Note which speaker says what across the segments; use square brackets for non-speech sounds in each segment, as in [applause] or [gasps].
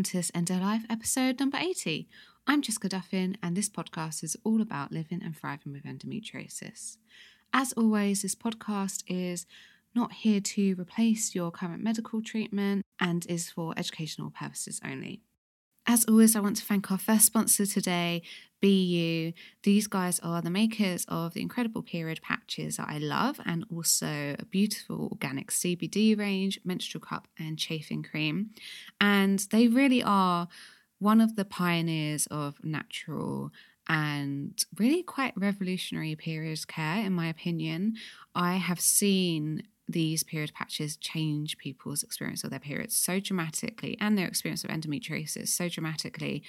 Speaker 1: Welcome to this Endo Life episode number 80. I'm Jessica Duffin, and this podcast is all about living and thriving with endometriosis. As always, this podcast is not here to replace your current medical treatment and is for educational purposes only. As always, I want to thank our first sponsor today, BeYou. These guys are the makers of the incredible period patches that I love and also a beautiful organic CBD range, menstrual cup, and chafing cream. And they really are one of the pioneers of natural and really quite revolutionary period care, in my opinion. I have seen these period patches change people's experience of their periods so dramatically and their experience of endometriosis so dramatically.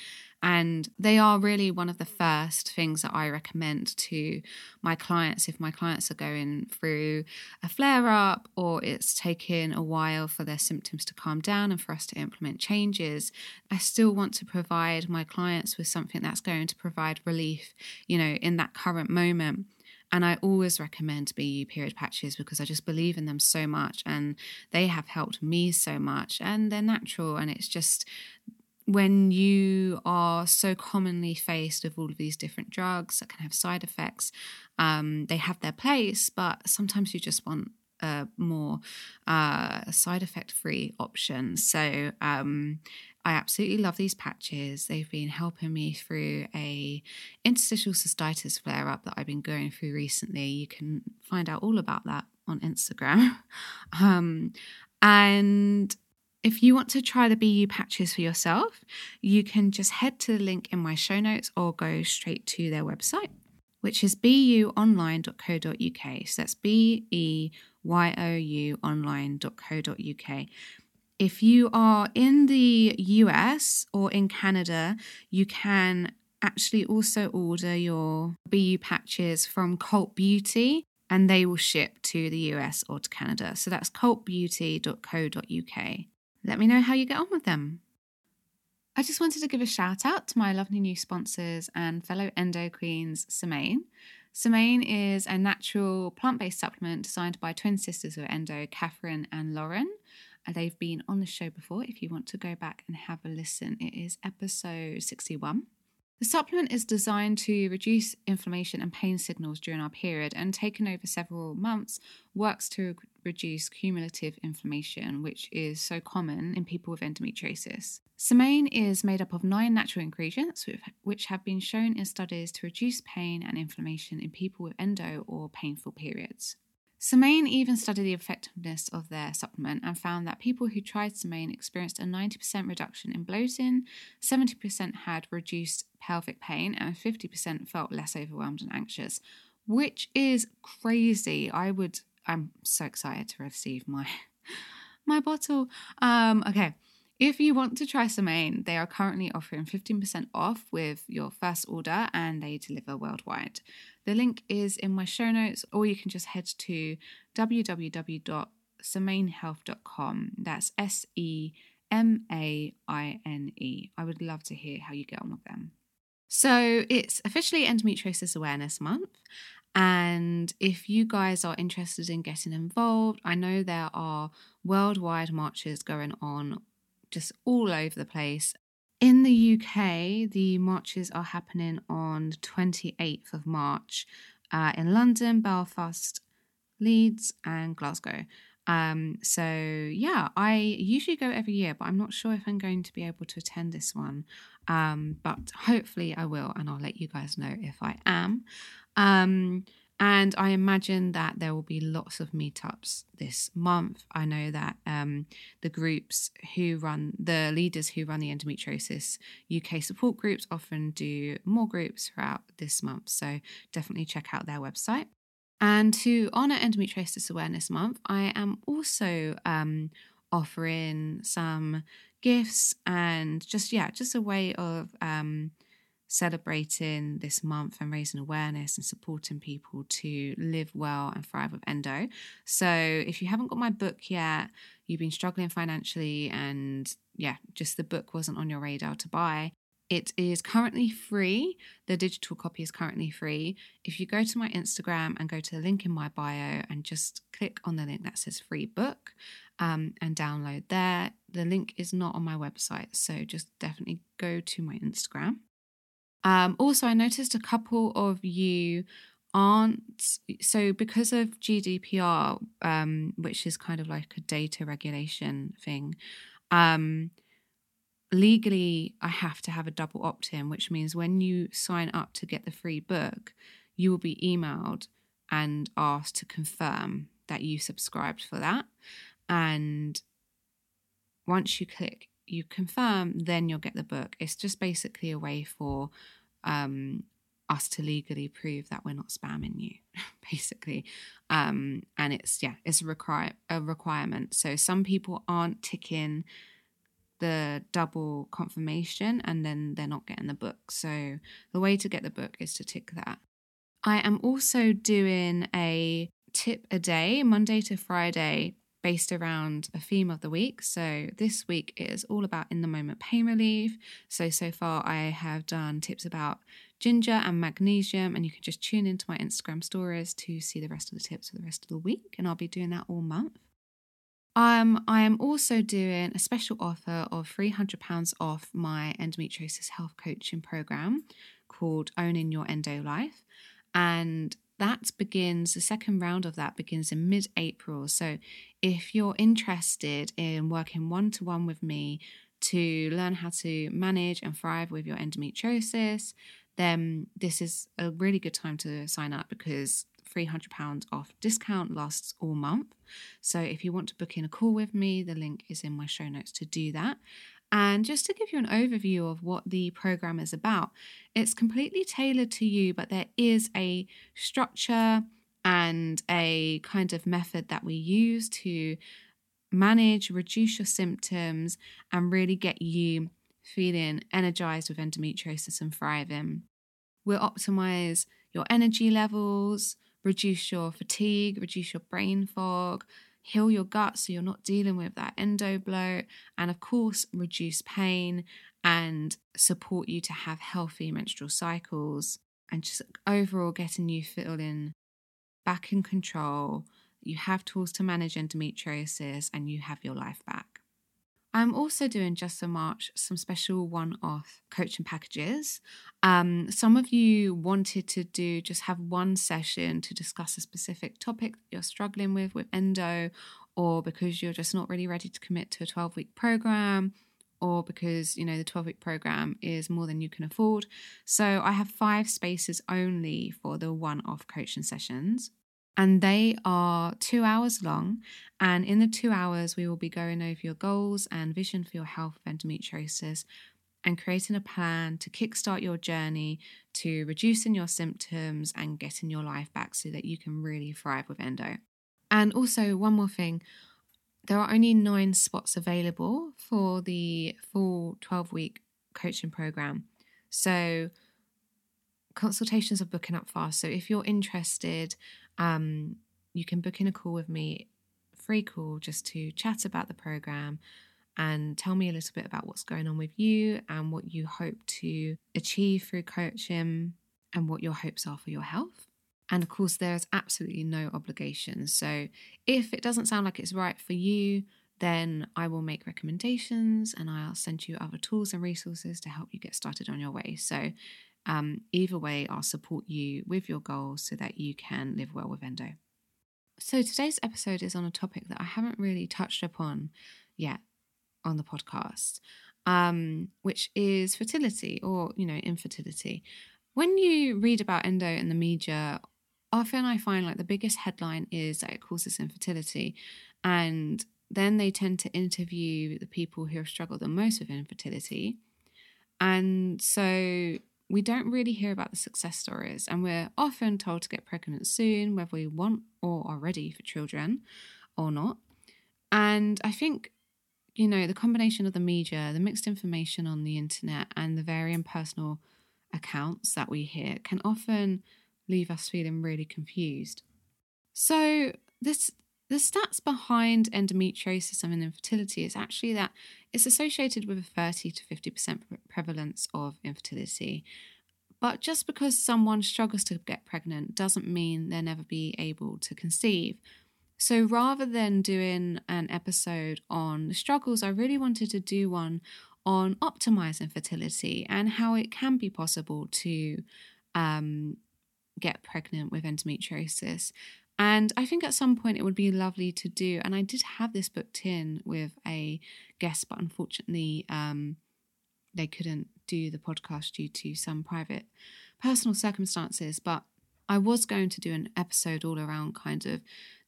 Speaker 1: And they are really one of the first things that I recommend to my clients if my clients are going through a flare up or it's taken a while for their symptoms to calm down and for us to implement changes. I still want to provide my clients with something that's going to provide relief, you know, in that current moment. And I always recommend BeYou period patches because I just believe in them so much and they have helped me so much and they're natural. And it's just when you are so commonly faced with all of these different drugs that can have side effects, um, they have their place, but sometimes you just want a more uh, side effect free option. So um, I absolutely love these patches. They've been helping me through a interstitial cystitis flare up that I've been going through recently. You can find out all about that on Instagram. [laughs] um, and if you want to try the BeYou patches for yourself, you can just head to the link in my show notes or go straight to their website, which is beyouonline.co.uk. So that's B E Y O U online.co.uk. If you are in the US or in Canada, you can actually also order your BeYou patches from Cult Beauty and they will ship to the US or to Canada. So that's cultbeauty.co.uk. Let me know how you get on with them. I just wanted to give a shout out to my lovely new sponsors and fellow endo queens, Semaine. Semaine is a natural plant based supplement designed by twin sisters of endo, Catherine and Lauren. Uh, they've been on the show before. If you want to go back and have a listen, it is episode 61. The supplement is designed to reduce inflammation and pain signals during our period and taken over several months works to reduce cumulative inflammation, which is so common in people with endometriosis. Semaine is made up of nine natural ingredients which have been shown in studies to reduce pain and inflammation in people with endo or painful periods. Semaine even studied the effectiveness of their supplement and found that people who tried Semaine experienced a 90% reduction in bloating, 70% had reduced pelvic pain, and 50% felt less overwhelmed and anxious, which is crazy. I would, I'm so excited to receive my [laughs] my bottle. Um, okay. If you want to try Semaine, they are currently offering 15% off with your first order and they deliver worldwide. The link is in my show notes, or you can just head to www.semainehealth.com. That's S E M A I N E. I would love to hear how you get on with them. So it's officially Endometriosis Awareness Month. And if you guys are interested in getting involved, I know there are worldwide marches going on just all over the place. In the UK, the marches are happening on the 28th of March uh, in London, Belfast, Leeds, and Glasgow. Um, so yeah, I usually go every year, but I'm not sure if I'm going to be able to attend this one. Um, but hopefully I will, and I'll let you guys know if I am. Um, and I imagine that there will be lots of meetups this month. I know that um, the groups who run, the leaders who run the endometriosis UK support groups often do more groups throughout this month. So definitely check out their website. And to honour Endometriosis Awareness Month, I am also um, offering some gifts and just, yeah, just a way of um, celebrating this month and raising awareness and supporting people to live well and thrive with endo. So if you haven't got my book yet, you've been struggling financially and yeah, just the book wasn't on your radar to buy, it is currently free. The digital copy is currently free. If you go to my Instagram and go to the link in my bio and just click on the link that says free book um, and download there, the link is not on my website. So just definitely go to my Instagram. Um, also, I noticed a couple of you aren't so because of GDPR, um, which is kind of like a data regulation thing. Um, legally I have to have a double opt in, which means when you sign up to get the free book, you will be emailed and asked to confirm that you subscribed for that. And once you click you confirm, then you'll get the book. It's just basically a way for um, us to legally prove that we're not spamming you, [laughs] basically. Um, and it's yeah, it's a require a requirement. So some people aren't ticking the double confirmation and then they're not getting the book. So the way to get the book is to tick that. I am also doing a tip a day, Monday to Friday, based around a theme of the week. So this week is all about in the moment pain relief. So, so far I have done tips about ginger and magnesium, and you can just tune into my Instagram stories to see the rest of the tips for the rest of the week. And I'll be doing that all month. Um, I am also doing a special offer of £300 off my endometriosis health coaching program called Owning Your Endo Life. And that begins, the second round of that begins in mid April. So if you're interested in working one to one with me to learn how to manage and thrive with your endometriosis, then this is a really good time to sign up because £300 off discount lasts all month. So if you want to book in a call with me, the link is in my show notes to do that. And just to give you an overview of what the program is about, it's completely tailored to you, but there is a structure and a kind of method that we use to manage, reduce your symptoms, and really get you feeling energized with endometriosis and thriving. We'll optimize your energy levels, reduce your fatigue, reduce your brain fog, heal your gut so you're not dealing with that endo bloat, and of course, reduce pain and support you to have healthy menstrual cycles and just overall getting you feeling back in control. You have tools to manage endometriosis and you have your life back. I'm also doing just for March some special one off coaching packages. Um, some of you wanted to do just have one session to discuss a specific topic you're struggling with, with endo, or because you're just not really ready to commit to a 12 week program, or because you know the 12 week program is more than you can afford. So I have five spaces only for the one off coaching sessions and they are two hours long. And in the two hours, we will be going over your goals and vision for your health of endometriosis and creating a plan to kickstart your journey to reducing your symptoms and getting your life back so that you can really thrive with endo. And also, one more thing there are only nine spots available for the full 12 week coaching program. So, consultations are booking up fast. So, if you're interested, um, you can book in a call with me, free call, just to chat about the program and tell me a little bit about what's going on with you and what you hope to achieve through coaching and what your hopes are for your health. And of course, there's absolutely no obligation. So if it doesn't sound like it's right for you, then I will make recommendations and I'll send you other tools and resources to help you get started on your way. So um, either way, I'll support you with your goals so that you can live well with endo. So today's episode is on a topic that I haven't really touched upon yet on the podcast, um, which is fertility or, you know, infertility. When you read about endo in the media, often I find like the biggest headline is that it causes infertility. And then they tend to interview the people who have struggled the most with infertility. And so we don't really hear about the success stories, and we're often told to get pregnant soon, whether we want or are ready for children or not. And I think you know, the combination of the media, the mixed information on the internet, and the very impersonal accounts that we hear can often leave us feeling really confused. So, this the stats behind endometriosis and infertility is actually that it's associated with a 30 to 50% prevalence of infertility. But just because someone struggles to get pregnant doesn't mean they'll never be able to conceive. So rather than doing an episode on the struggles, I really wanted to do one on optimizing fertility and how it can be possible to um, get pregnant with endometriosis. And I think at some point it would be lovely to do. And I did have this booked in with a guest, but unfortunately, um, they couldn't do the podcast due to some private personal circumstances. But I was going to do an episode all around kind of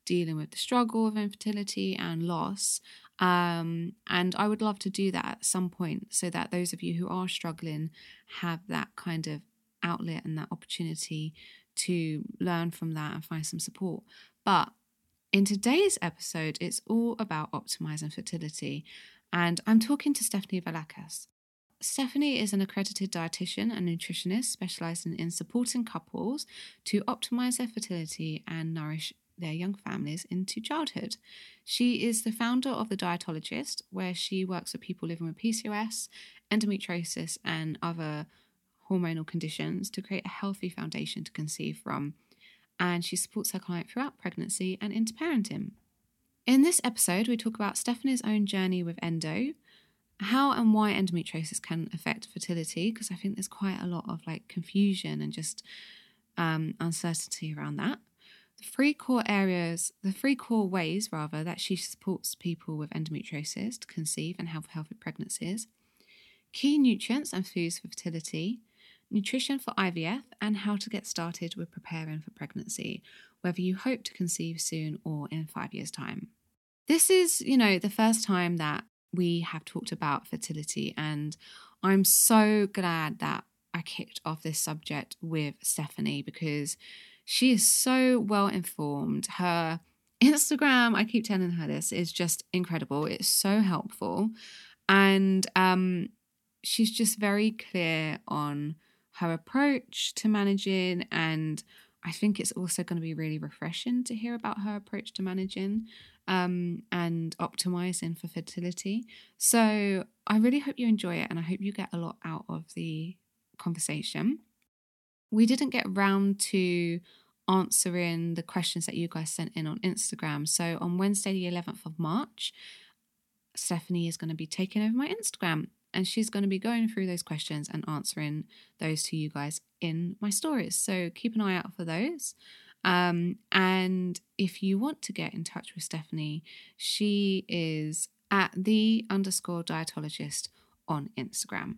Speaker 1: dealing with the struggle of infertility and loss. Um, and I would love to do that at some point so that those of you who are struggling have that kind of outlet and that opportunity to learn from that and find some support. But in today's episode, it's all about optimizing fertility. And I'm talking to Stephanie Valakas. Stephanie is an accredited dietitian and nutritionist specializing in supporting couples to optimize their fertility and nourish their young families into childhood. She is the founder of The Dietologist, where she works with people living with PCOS, endometriosis, and other hormonal conditions to create a healthy foundation to conceive from. And she supports her client throughout pregnancy and into parenting. In this episode, we talk about Stephanie's own journey with endo, how and why endometriosis can affect fertility, because I think there's quite a lot of like confusion and just um, uncertainty around that the three core areas, the three core ways, rather, that she supports people with endometriosis to conceive and have healthy pregnancies, key nutrients and foods for fertility, nutrition for IVF, and how to get started with preparing for pregnancy, whether you hope to conceive soon or in five years' time. This is, you know, the first time that we have talked about fertility, and I'm so glad that I kicked off this subject with Stephanie because she is so well informed. Her Instagram, I keep telling her this, is just incredible. It's so helpful. And um, she's just very clear on her approach to managing. And I think it's also going to be really refreshing to hear about her approach to managing um, and optimizing for fertility. So I really hope you enjoy it and I hope you get a lot out of the conversation we didn't get round to answering the questions that you guys sent in on Instagram. So on Wednesday, the 11th of March, Stephanie is going to be taking over my Instagram and she's going to be going through those questions and answering those to you guys in my stories. So keep an eye out for those. Um, and if you want to get in touch with Stephanie, she is at the underscore dietologist on Instagram.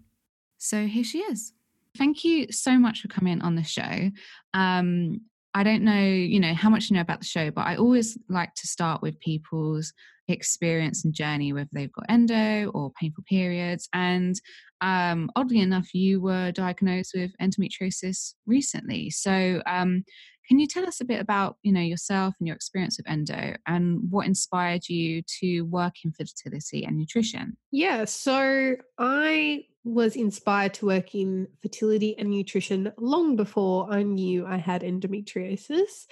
Speaker 1: So here she is. Thank you so much for coming on the show. Um, I don't know, you know, how much you know about the show, but I always like to start with people's experience and journey, whether they've got endo or painful periods. And um, oddly enough, you were diagnosed with endometriosis recently. So, um, can you tell us a bit about, you know, yourself and your experience with endo, and what inspired you to work in fertility and nutrition?
Speaker 2: Yeah, so I was inspired to work in fertility and nutrition long before I knew I had endometriosis.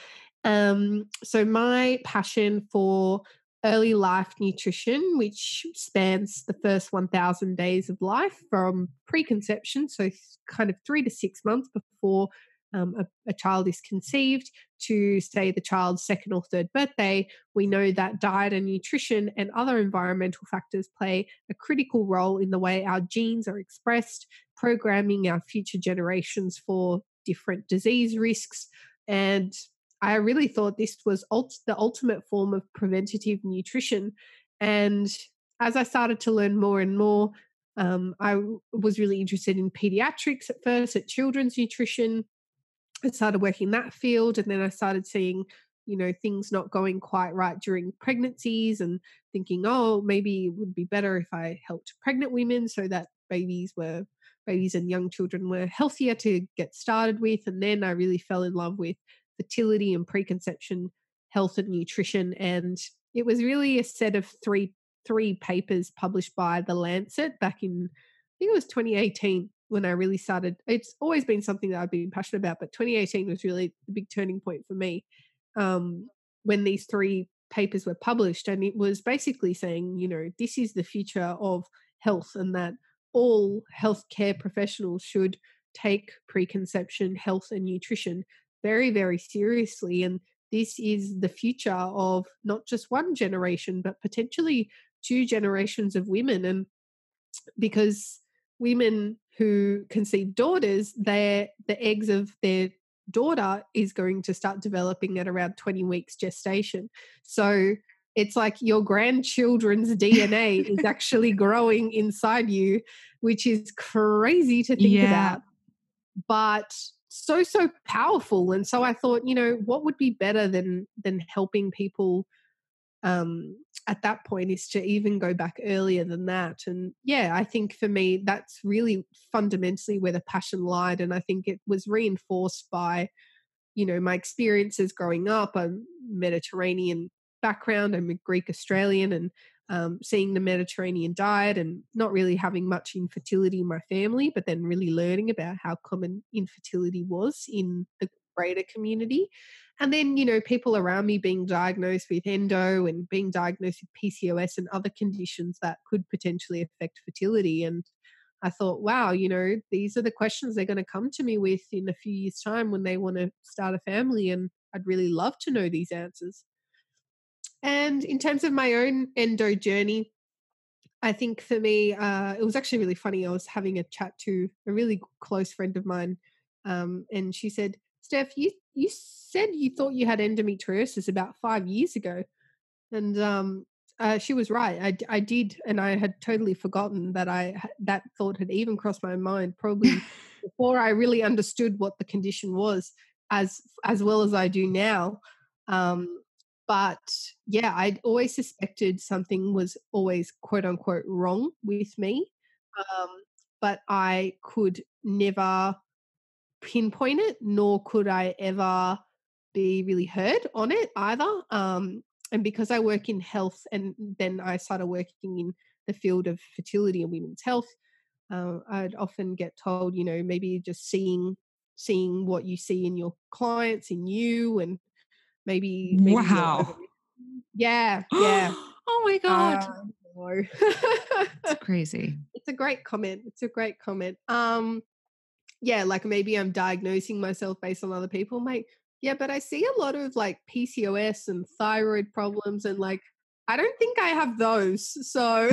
Speaker 2: Um, so, my passion for early life nutrition, which spans the first 1000 days of life from preconception, so kind of three to six months before um, a, a, child is conceived to say the child's second or third birthday, we know that diet and nutrition and other environmental factors play a critical role in the way our genes are expressed, programming our future generations for different disease risks. And I really thought this was ult- the ultimate form of preventative nutrition. And as I started to learn more and more, um, I was really interested in pediatrics at first, at children's nutrition, I started working that field and then I started seeing, you know, things not going quite right during pregnancies and thinking, oh, maybe it would be better if I helped pregnant women so that babies were babies and young children were healthier to get started with. And then I really fell in love with fertility and preconception health and nutrition. And it was really a set of three three papers published by the Lancet back in, I think it was 2018 when I really started. It's always been something that I've been passionate about, but 2018 was really the big turning point for me um, when these three papers were published. And it was basically saying, you know, this is the future of health and that all healthcare professionals should take preconception, health, and nutrition very, very seriously. And this is the future of not just one generation, but potentially two generations of women. And because women who conceive daughters, their the eggs of their daughter is going to start developing at around 20 weeks gestation. So it's like your grandchildren's DNA is [laughs] actually growing inside you, which is crazy to think yeah. about. But so so powerful and so i thought you know what would be better than than helping people um at that point is to even go back earlier than that and yeah i think for me that's really fundamentally where the passion lied and i think it was reinforced by you know my experiences growing up i'm mediterranean background i'm a greek australian and um, seeing the Mediterranean diet and not really having much infertility in my family, but then really learning about how common infertility was in the greater community. And then, you know, people around me being diagnosed with endo and being diagnosed with PCOS and other conditions that could potentially affect fertility. And I thought, wow, you know, these are the questions they're going to come to me with in a few years' time when they want to start a family. And I'd really love to know these answers. And in terms of my own endo journey, I think for me, uh, it was actually really funny. I was having a chat to a really close friend of mine, um, and she said, "Steph, you you said you thought you had endometriosis about five years ago," and um, uh, she was right. I, I did, and I had totally forgotten that I that thought had even crossed my mind. Probably [laughs] before I really understood what the condition was, as as well as I do now. Um, but yeah, I'd always suspected something was always quote unquote wrong with me. Um, but I could never pinpoint it, nor could I ever be really heard on it either. Um, and because I work in health and then I started working in the field of fertility and women's health, uh, I'd often get told, you know, maybe just seeing seeing what you see in your clients, in you, and maybe, maybe
Speaker 1: wow.
Speaker 2: yeah [gasps] yeah.
Speaker 1: Oh my god.
Speaker 2: Uh, no.
Speaker 1: it's crazy.
Speaker 2: It's a great comment it's a great comment. Um yeah like maybe i'm diagnosing myself based on other people mate. Yeah but i see a lot of like pcos and thyroid problems and like i don't think i have those so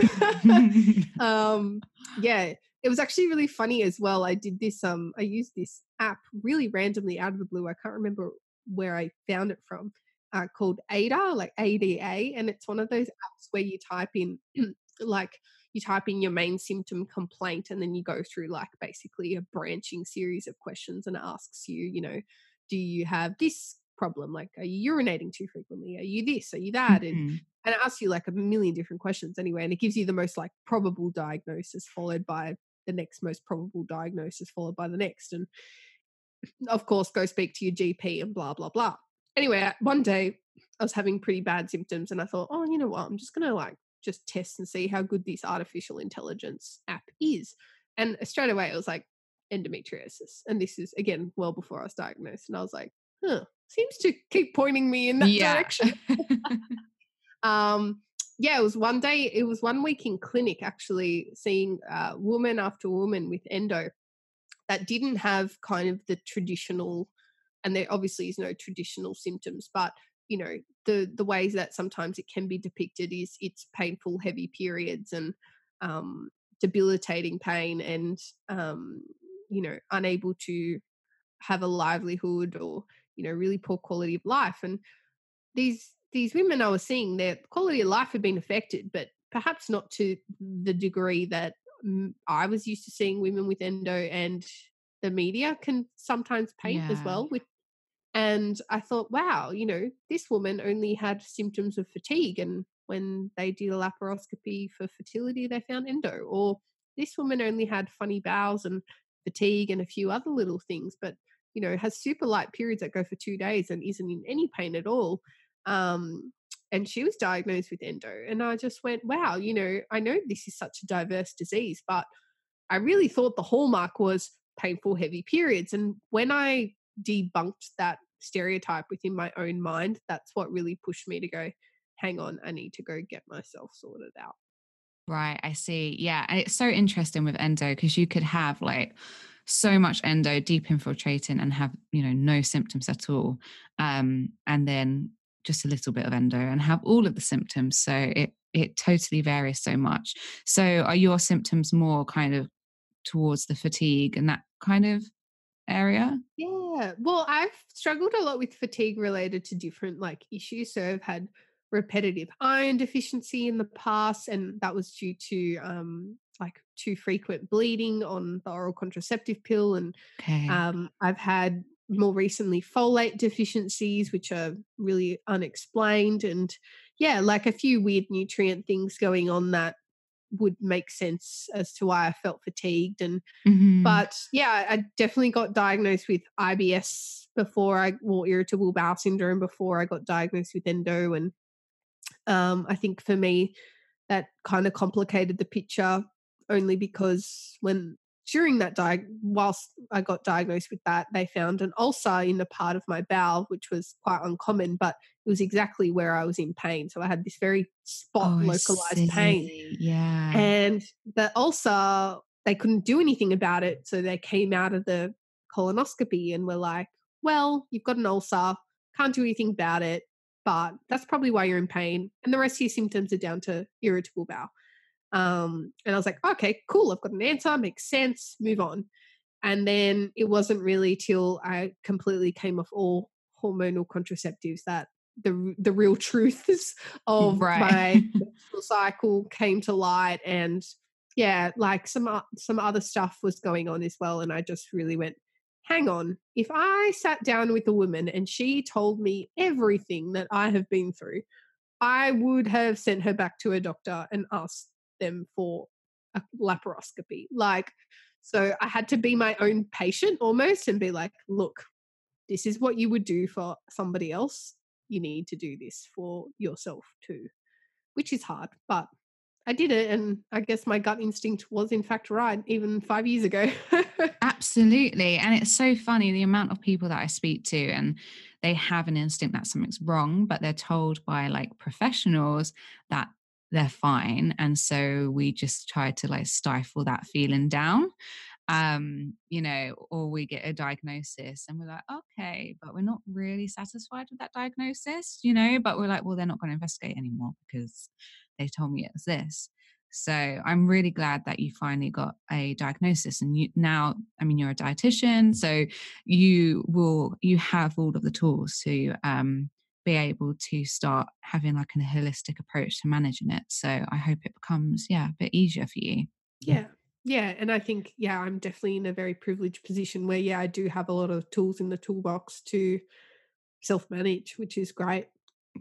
Speaker 2: [laughs] [laughs] um yeah it was actually really funny as well i did this um i used this app really randomly out of the blue i can't remember where I found it from, uh, called ADA, like ADA, and it's one of those apps where you type in [clears throat] like you type in your main symptom complaint and then you go through like basically a branching series of questions and asks you, you know, do you have this problem? Like, are you urinating too frequently? Are you this? Are you that? Mm-hmm. And and it asks you like a million different questions anyway, and it gives you the most like probable diagnosis followed by the next most probable diagnosis followed by the next. And of course, go speak to your GP and blah, blah, blah. Anyway, one day I was having pretty bad symptoms and I thought, oh, you know what? I'm just going to like just test and see how good this artificial intelligence app is. And straight away, it was like endometriosis. And this is, again, well before I was diagnosed. And I was like, huh, seems to keep pointing me in that yeah. direction. [laughs] [laughs] um, yeah, it was one day, it was one week in clinic actually seeing uh, woman after woman with endo that didn't have kind of the traditional and there obviously is no traditional symptoms but you know the the ways that sometimes it can be depicted is it's painful heavy periods and um, debilitating pain and um, you know unable to have a livelihood or you know really poor quality of life. And these these women i was seeing their quality of life had been affected but perhaps not to the degree that I was used to seeing women with endo and the media can sometimes paint yeah. as well with and I thought, wow, you know, this woman only had symptoms of fatigue and when they did a laparoscopy for fertility they found endo or this woman only had funny bowels and fatigue and a few other little things but you know has super light periods that go for 2 days and isn't in any pain at all um and she was diagnosed with endo. And I just went, wow, you know, I know this is such a diverse disease, but I really thought the hallmark was painful, heavy periods. And when I debunked that stereotype within my own mind, that's what really pushed me to go, hang on, I need to go get myself sorted out.
Speaker 1: Right, I see. Yeah. And it's so interesting with endo because you could have like so much endo deep infiltrating and have, you know, no symptoms at all. Um, and then just a little bit of endo and have all of the symptoms. So it it totally varies so much. So are your symptoms more kind of towards the fatigue and that kind of area?
Speaker 2: Yeah. Well, I've struggled a lot with fatigue related to different like issues. So I've had repetitive iron deficiency in the past, and that was due to um like too frequent bleeding on the oral contraceptive pill. And
Speaker 1: okay.
Speaker 2: um I've had more recently folate deficiencies, which are really unexplained. And yeah, like a few weird nutrient things going on that would make sense as to why I felt fatigued. And
Speaker 1: mm-hmm.
Speaker 2: but yeah, I definitely got diagnosed with IBS before I well, irritable bowel syndrome before I got diagnosed with endo. And um, I think for me, that kind of complicated the picture only because when during that diag whilst I got diagnosed with that, they found an ulcer in the part of my bowel, which was quite uncommon, but it was exactly where I was in pain. So I had this very spot
Speaker 1: oh,
Speaker 2: localized pain.
Speaker 1: Yeah.
Speaker 2: And the ulcer, they couldn't do anything about it. So they came out of the colonoscopy and were like, well, you've got an ulcer, can't do anything about it, but that's probably why you're in pain. And the rest of your symptoms are down to irritable bowel. Um, and I was like, okay, cool, I've got an answer, makes sense, move on. And then it wasn't really till I completely came off all hormonal contraceptives that the the real [laughs] truths of right. my cycle came to light and yeah like some some other stuff was going on as well and i just really went hang on if i sat down with a woman and she told me everything that i have been through i would have sent her back to a doctor and asked them for a laparoscopy. Like, so I had to be my own patient almost and be like, look, this is what you would do for somebody else. You need to do this for yourself too, which is hard, but I did it. And I guess my gut instinct was, in fact, right, even five years ago. [laughs]
Speaker 1: Absolutely. And it's so funny the amount of people that I speak to, and they have an instinct that something's wrong, but they're told by like professionals that they're fine and so we just try to like stifle that feeling down um you know or we get a diagnosis and we're like okay but we're not really satisfied with that diagnosis you know but we're like well they're not going to investigate anymore because they told me it was this. So i'm really glad that you finally got a diagnosis and you now i mean you're a dietitian so you will you have all of the tools to um be able to start having like a holistic approach to managing it. So I hope it becomes, yeah, a bit easier for you.
Speaker 2: Yeah. Yeah. And I think, yeah, I'm definitely in a very privileged position where, yeah, I do have a lot of tools in the toolbox to self manage, which is great.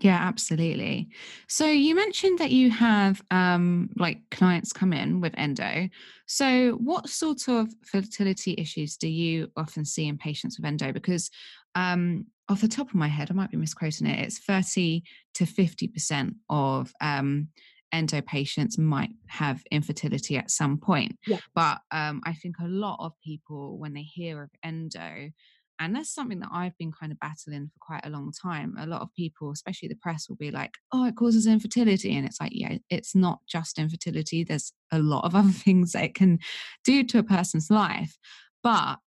Speaker 1: Yeah, absolutely. So you mentioned that you have um like clients come in with endo. So what sort of fertility issues do you often see in patients with endo? Because um off the top of my head, I might be misquoting it, it's 30 to 50% of um endo patients might have infertility at some point. But um I think a lot of people when they hear of endo and that's something that I've been kind of battling for quite a long time. A lot of people, especially the press, will be like, oh, it causes infertility. And it's like, yeah, it's not just infertility. There's a lot of other [laughs] things that it can do to a person's life. But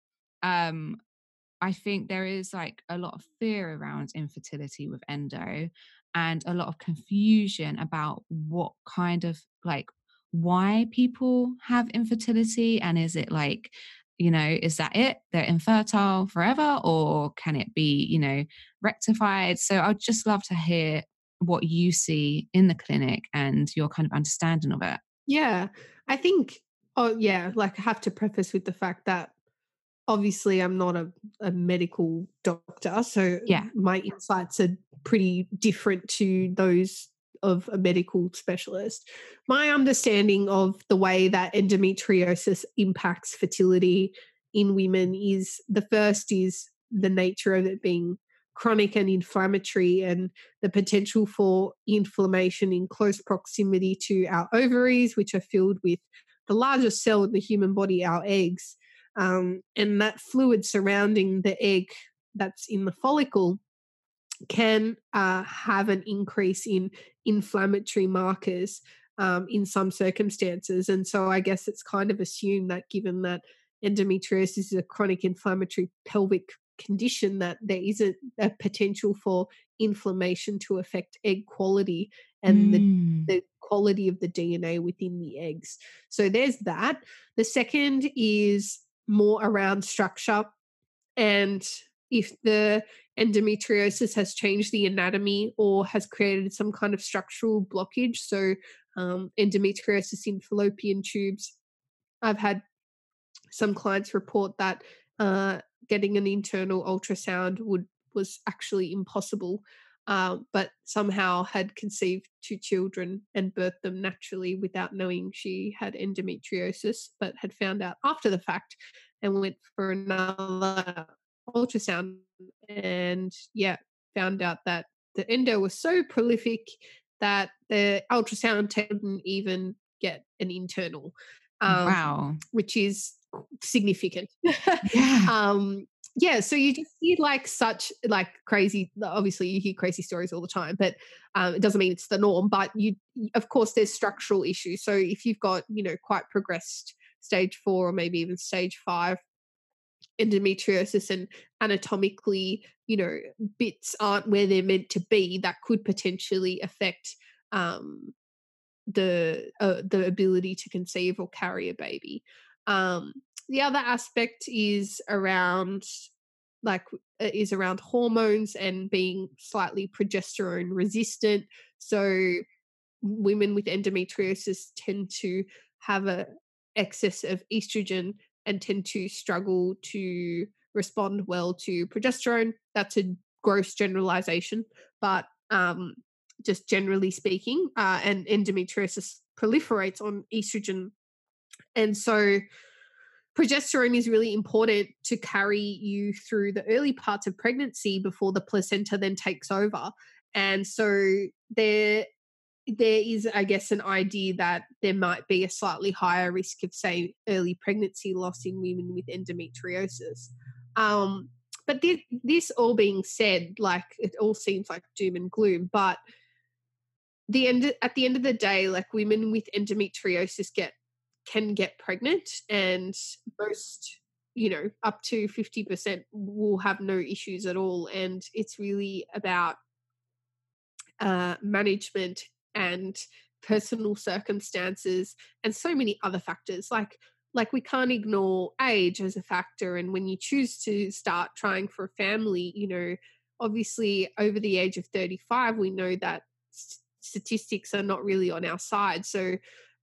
Speaker 1: um, I think there is like a lot of fear around infertility with endo and a lot of confusion about what kind of like why people have infertility and is it like you know is that it? They're infertile forever or can it be you know rectified? So i'd just love to hear what you see in the clinic and your kind of understanding of it.
Speaker 2: Yeah i think oh yeah like i have to preface with the fact that obviously i'm not a, a medical doctor so
Speaker 1: yeah
Speaker 2: my insights are pretty different to those of a medical specialist. My understanding of the way that endometriosis impacts fertility in women is the first is the nature of it being chronic and inflammatory and the potential for inflammation in close proximity to our ovaries, which are filled with the largest cell in the human body, our eggs. Um, and that fluid surrounding the egg that's in the follicle can uh, have an increase in inflammatory markers um, in some circumstances. And so I guess it's kind of assumed that given that endometriosis is a chronic inflammatory pelvic condition, that there is a, a potential for inflammation to affect egg quality and mm. the, the quality of the DNA within the eggs. So there's that. The second is more around structure and if the endometriosis has changed the anatomy or has created some kind of structural blockage. So, um, endometriosis in fallopian tubes. I've had some clients report that uh, getting an internal ultrasound would was actually impossible, uh, but somehow had conceived two children and birthed them naturally without knowing she had endometriosis, but had found out after the fact and went for another ultrasound and yeah, found out that the endo was so prolific that the ultrasound didn't even get an internal.
Speaker 1: Um, wow.
Speaker 2: Which is significant. [laughs]
Speaker 1: Yeah.
Speaker 2: um, yeah, so you just see like such like crazy. Obviously, you hear crazy stories all the time, but um, it doesn't mean it's the norm. But you, of course, there's structural issues. So if you've got you know quite progressed stage four or maybe even stage five endometriosis and anatomically, you know, bits aren't where they're meant to be, that could potentially affect um, the uh, the ability to conceive or carry a baby. Um, the other aspect is around like uh, is around hormones and being slightly progesterone resistant. So women with endometriosis tend to have a excess of estrogen and tend to struggle to respond well to progesterone. That's a gross generalization, but um, just generally speaking, uh, and endometriosis proliferates on estrogen. And so progesterone is really important to carry you through the early parts of pregnancy before the placenta then takes over. And so there there is, I guess, an idea that there might be a slightly higher risk of, say, early pregnancy loss in women with endometriosis. Um, but this, this all being said, like it all seems like doom and gloom, but the end at the end of the day, like women with endometriosis get can get pregnant, and most you know up to 50% will have no issues at all and it's really about uh, management and personal circumstances and so many other factors like like we can't ignore age as a factor and when you choose to start trying for a family you know obviously over the age of 35 we know that st- statistics are not really on our side so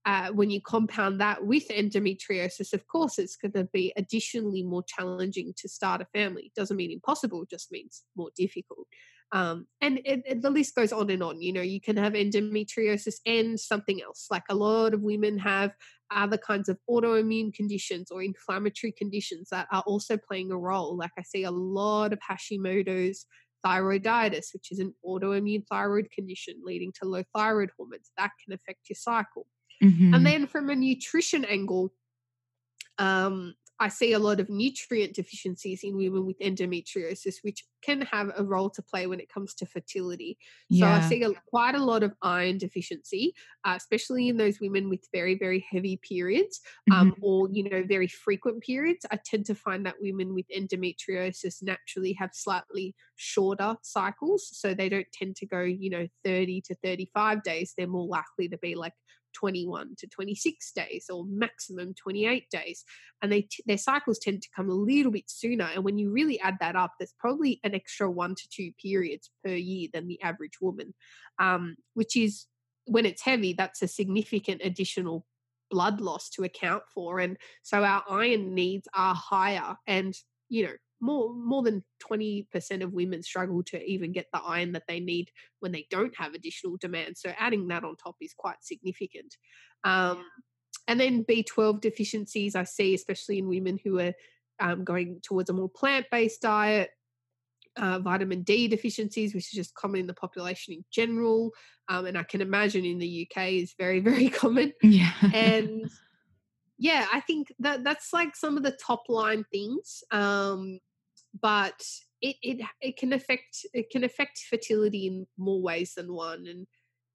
Speaker 2: uh, when you compound that with endometriosis of course it's going to be additionally more challenging to start a family It doesn't mean impossible just means more difficult um, and the list goes on and on. You know, you can have endometriosis and something else. Like a lot of women have other kinds of autoimmune conditions or inflammatory conditions that are also playing a role. Like I see a lot of Hashimoto's thyroiditis, which is an autoimmune thyroid condition leading to low thyroid hormones. That can affect your cycle. Mm-hmm. And then from a nutrition angle, um, I see a lot of nutrient deficiencies in women with endometriosis, which can have a role to play when it comes to fertility. Yeah. So I see a, quite a lot of iron deficiency, uh, especially in those women with very, very heavy periods um, mm-hmm. or, you know, very frequent periods. I tend to find that women with endometriosis naturally have slightly shorter cycles. So they don't tend to go, you know, 30 to 35 days. They're more likely to be like 21 to 26 days or maximum 28 days and they t- their cycles tend to come a little bit sooner and when you really add that up there's probably an extra one to two periods per year than the average woman um, which is when it's heavy that's a significant additional blood loss to account for and so our iron needs are higher and you know more more than 20% of women struggle to even get the iron that they need when they don't have additional demand so adding that on top is quite significant um, and then b12 deficiencies i see especially in women who are um, going towards a more plant-based diet uh, vitamin D deficiencies, which is just common in the population in general. Um, and I can imagine in the UK is very, [laughs] very common.
Speaker 1: Yeah.
Speaker 2: and yeah, I think that that's like some of the top line things. Um, but it, it it can affect it can affect fertility in more ways than one. And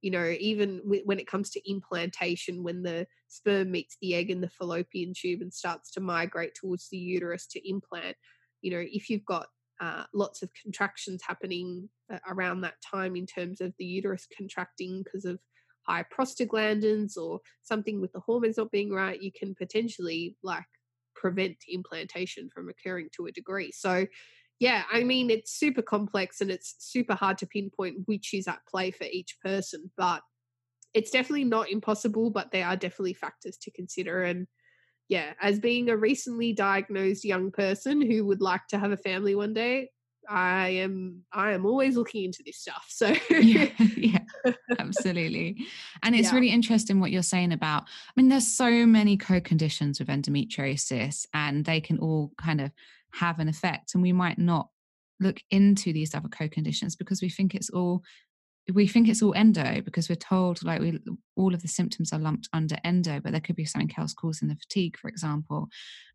Speaker 2: you know, even when it comes to implantation, when the sperm meets the egg in the fallopian tube and starts to migrate towards the uterus to implant, you know, if you've got uh, lots of contractions happening uh, around that time in terms of the uterus contracting because of high prostaglandins or something with the hormones not being right, you can potentially like prevent implantation from occurring to a degree. So, yeah, I mean, it's super complex and it's super hard to pinpoint which is at play for each person, but it's definitely not impossible, but there are definitely factors to consider. And yeah, as being a recently diagnosed young person who would like to have a family one day, I am I am always looking into this stuff. [laughs] So [laughs]
Speaker 1: yeah, yeah, absolutely. And it's yeah. really interesting what you're saying about. I mean, there's so many co-conditions with endometriosis, and they can all kind of have an effect. And we might not look into these other co-conditions because we think it's all we think it's all endo because we're told like we all of the symptoms are lumped under endo but there could be something else causing the fatigue for example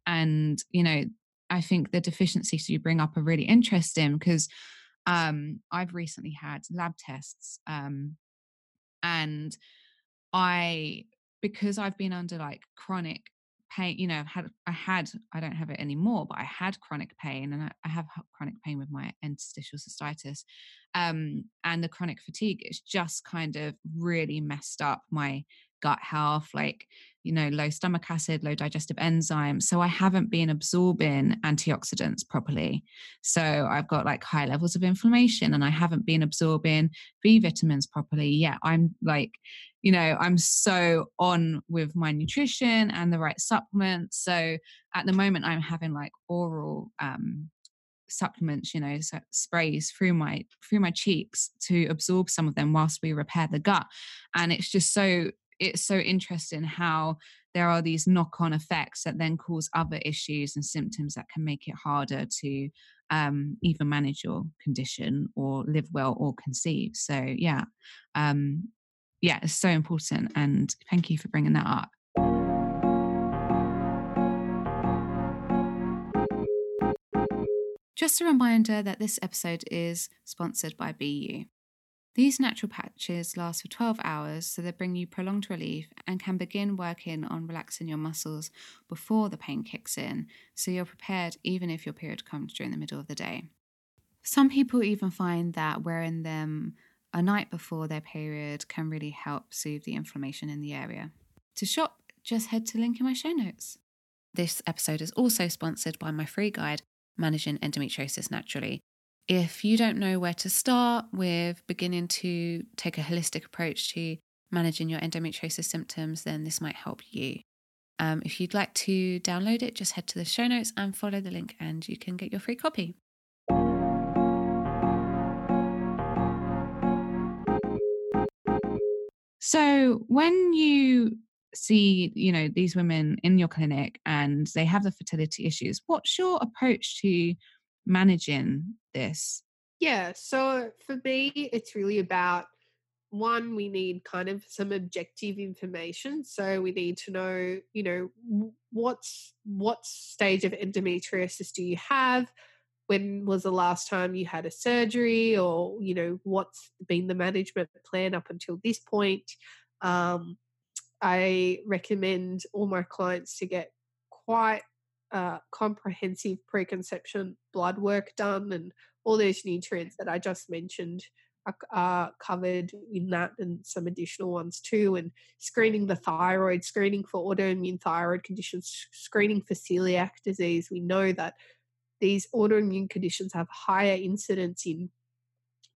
Speaker 1: and you know i think the deficiencies you bring up are really interesting because um i've recently had lab tests um and i because i've been under like chronic pain you know had i had i don't have it anymore but i had chronic pain and i, I have chronic pain with my interstitial cystitis um, and the chronic fatigue it's just kind of really messed up my gut health like you know low stomach acid low digestive enzymes so i haven't been absorbing antioxidants properly. So i've got like high levels of inflammation and i haven't been absorbing b vitamins properly yet. I'm like you know i'm so on with my nutrition and the right supplements. So at the moment i'm having like oral um supplements you know sprays through my through my cheeks to absorb some of them whilst we repair the gut. And it's just so it's so interesting how there are these knock-on effects that then cause other issues and symptoms that can make it harder to um, manage your condition or live well or conceive so yeah um, yeah it's so important and thank you for bringing that up Just a reminder that this episode is sponsored by BeYou. These natural patches last for 12 hours, so they bring you prolonged relief and can begin working on relaxing your muscles before the pain kicks in, so you're prepared even if your period comes during the middle of the day. Some people even find that wearing them a night before their period can really help soothe the inflammation in the area. To shop, just head to the link in my show notes. This episode is also sponsored by my free guide managing endometriosis naturally. If you don't know where to start with beginning to take a holistic approach to managing your endometriosis symptoms, then this might help you. Um, if you'd like to download it, just head to the show notes and follow the link, and you can get your free copy. So, when you see you know these women in your clinic and they have the fertility issues what's your approach to managing this?
Speaker 2: Yeah so for me it's really about one we need kind of some objective information so we need to know you know what's what stage of endometriosis do you have? When was the last time you had a surgery? Or you know what's been the management plan up until this point? Um, I recommend all my clients to get quite uh, comprehensive preconception blood work done, and all those nutrients that I just mentioned are, are, covered in that, and some additional ones too. And screening the thyroid, screening for autoimmune thyroid conditions, screening for celiac disease. We know that these autoimmune conditions have higher incidence in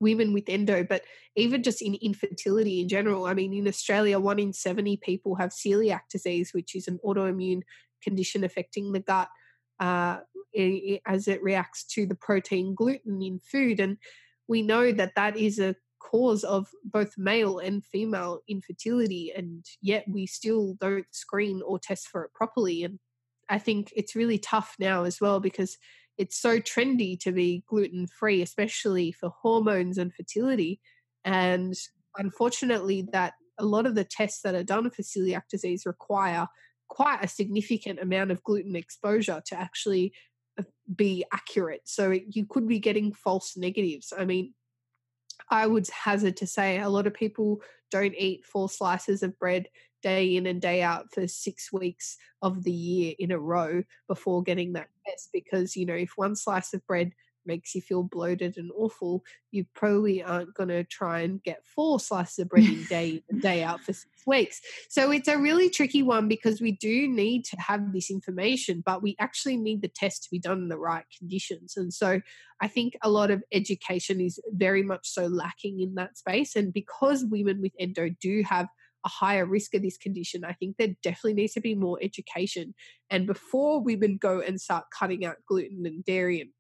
Speaker 2: women with endo, but even just in infertility in general. I mean, in Australia, one in 70 people have celiac disease, which is an autoimmune condition affecting the gut uh, as it reacts to the protein gluten in food. And we know that that is a cause of both male and female infertility, and yet we still don't screen or test for it properly. And I think it's really tough now as well because it's so trendy to be gluten free, especially for hormones and fertility. And unfortunately, that a lot of the tests that are done for celiac disease require quite a significant amount of gluten exposure to actually uh, be accurate. So you could be getting false negatives. I mean, I would hazard to say a lot of people don't eat four slices of bread day in and day out for six weeks of the year in a row before getting that test because you know if one slice of bread makes you feel bloated and awful, you probably aren't going to try and get four slices of bread in [laughs] day in day out for six weeks. So it's a really tricky one because we do need to have this information, but we actually need the test to be done in the right conditions. And so I think a lot of education is very much so lacking in that space. And because women with endo do have a higher risk of this condition, I think there definitely needs to be more education. And before women go and start cutting out gluten and dairy and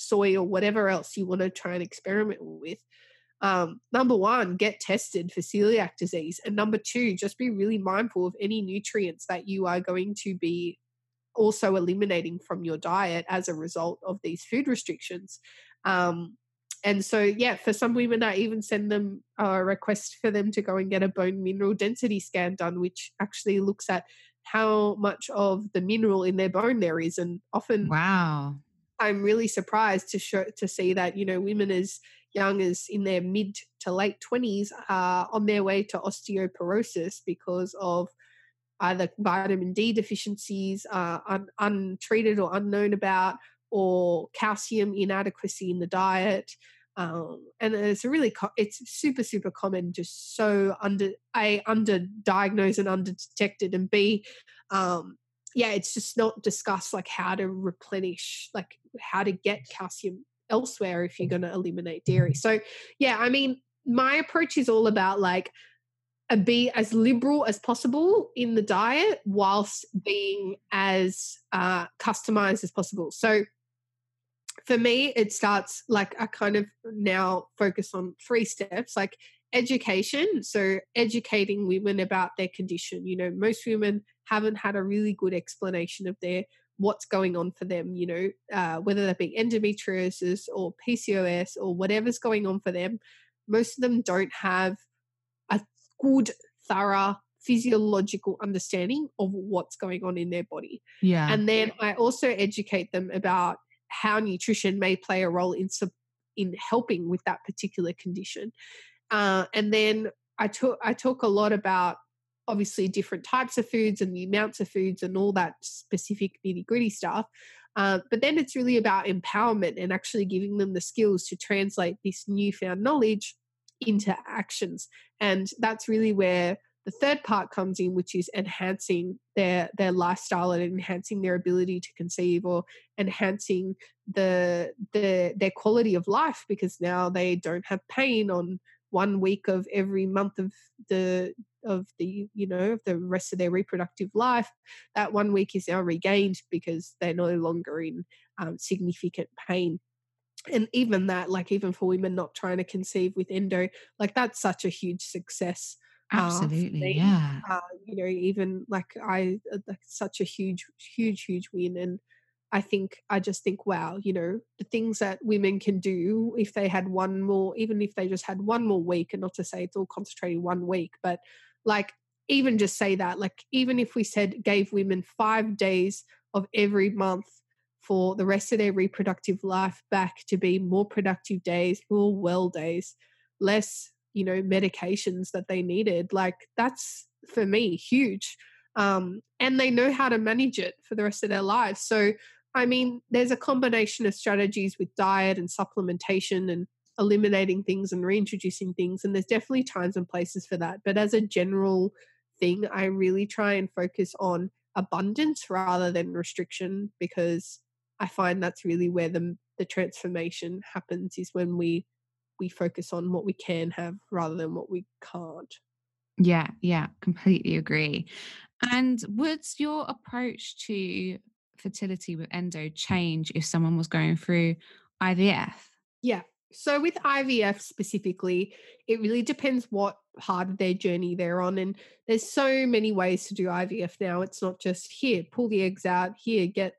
Speaker 2: soy or whatever else you want to try and experiment with. Um, number one, get tested for celiac disease. And number two, just be really mindful of any nutrients that you are going to be also eliminating from your diet as a result of these food restrictions. Um, and so, yeah, for some women, I even send them a request for them to go and get a bone mineral density scan done, which actually looks at how much of the mineral in their bone there is. And often,
Speaker 1: wow,
Speaker 2: I'm really surprised to show to see that you know women as young as in their mid to late 20s are on their way to osteoporosis because of either vitamin D deficiencies, uh, un- untreated or unknown about, or calcium inadequacy in the diet. Um, and it's a really co- it's super super common, just so under a underdiagnosed and underdetected, and b um, yeah, it's just not discussed like how to replenish, like how to get calcium elsewhere if you're going to eliminate dairy. So, yeah, I mean, my approach is all about like be as liberal as possible in the diet whilst being as uh, customized as possible. So, for me, it starts like I kind of now focus on three steps like education. So, educating women about their condition. You know, most women haven't had a really good explanation of their what's going on for them, you know, uh, whether that be endometriosis or PCOS or whatever's going on for them. Most of them don't have a good, thorough physiological understanding of what's going on in their body.
Speaker 1: Yeah.
Speaker 2: And then I also educate them about how nutrition may play a role in in helping with that particular condition. Uh, and then I talk I talk a lot about obviously different types of foods and the amounts of foods and all that specific nitty gritty stuff. Uh, but then it's really about empowerment and actually giving them the skills to translate this newfound knowledge into actions. And that's really where the third part comes in, which is enhancing their their lifestyle and enhancing their ability to conceive or enhancing the the their quality of life because now they don't have pain on one week of every month of the of the you know of the rest of their reproductive life that one week is now regained because they're no longer in um, significant pain. And even that like even for women not trying to conceive with endo like that's such a huge success
Speaker 1: uh, absolutely uh, yeah.
Speaker 2: Uh, you know even like i uh, like such a huge huge huge win and I think I just think, wow, you know, the things that women can do if they had one more, even if they just had one more week, and not to say it's all concentrated one week, but like even just say that, like even if we said gave women five days of every month for the rest of their reproductive life back to be more productive days, more well days, less, you know, medications that they needed, like that's for me huge. Um, and they know how to manage it for the rest of their lives. So I mean, there's a combination of strategies with diet and supplementation and eliminating things and reintroducing things. And there's definitely times and places for that. But as a general thing, I really try and focus on abundance rather than restriction because I find that's really where the the transformation happens is when we we focus on what we can have rather than what we can't.
Speaker 1: Yeah, yeah, completely agree. And would your approach to fertility with endo change if someone was going through IVF?
Speaker 2: Yeah. So with IVF specifically, it really depends what part of their journey they're on. And there's so many ways to do IVF now. It's not just here, pull the eggs out, here, get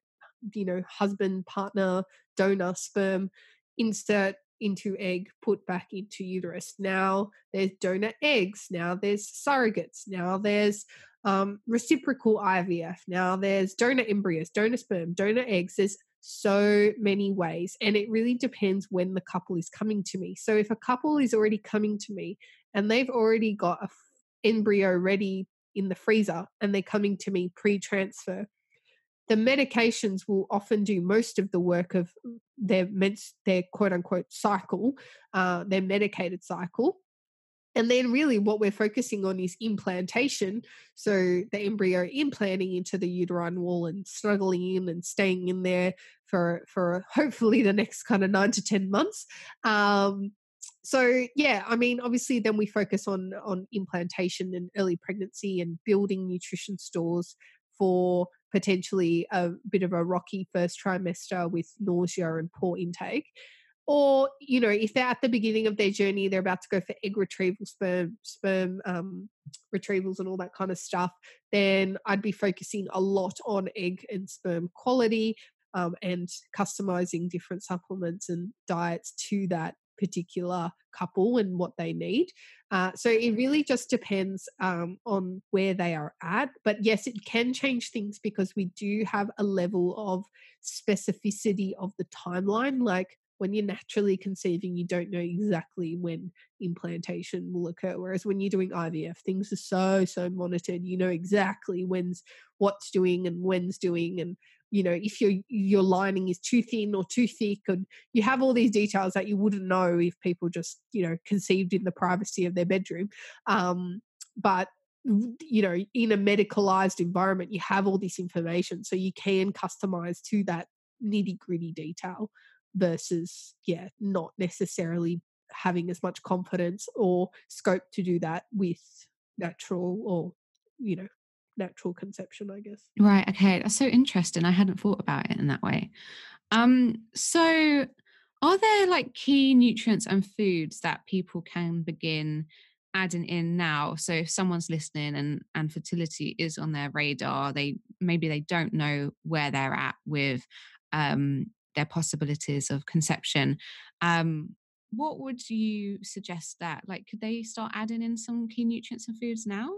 Speaker 2: you know, husband, partner, donor sperm, insert into egg, put back into uterus. Now there's donor eggs. Now there's surrogates. Now there's um, reciprocal IVF. Now there's donor embryos, donor sperm, donor eggs. There's so many ways. And it really depends when the couple is coming to me. So if a couple is already coming to me and they've already got a embryo ready in the freezer and they're coming to me pre transfer, the medications will often do most of the work of their their quote unquote cycle, uh, their medicated cycle. And then, really, what we're focusing on is implantation. So, the embryo implanting into the uterine wall and snuggling in and staying in there for, for hopefully the next kind of nine to 10 months. Um, so yeah i mean obviously then we focus on on implantation and early pregnancy and building nutrition stores for potentially a bit of a rocky first trimester with nausea and poor intake or you know if they're at the beginning of their journey they're about to go for egg retrieval sperm sperm um, retrievals and all that kind of stuff then i'd be focusing a lot on egg and sperm quality um, and customizing different supplements and diets to that particular couple and what they need. Uh, so it really just depends um, on where they are at. But yes, it can change things because we do have a level of specificity of the timeline. Like when you're naturally conceiving, you don't know exactly when implantation will occur. Whereas when you're doing IVF, things are so, so monitored. You know exactly when's what's doing and when's doing and you know if your your lining is too thin or too thick and you have all these details that you wouldn't know if people just you know conceived in the privacy of their bedroom um, but you know in a medicalized environment you have all this information so you can customize to that nitty gritty detail versus yeah not necessarily having as much confidence or scope to do that with natural or you know natural conception, I guess.
Speaker 1: Right. Okay. That's so interesting. I hadn't thought about it in that way. Um, so are there like key nutrients and foods that people can begin adding in now? So if someone's listening and and fertility is on their radar, they maybe they don't know where they're at with um their possibilities of conception. Um, what would you suggest that like could they start adding in some key nutrients and foods now?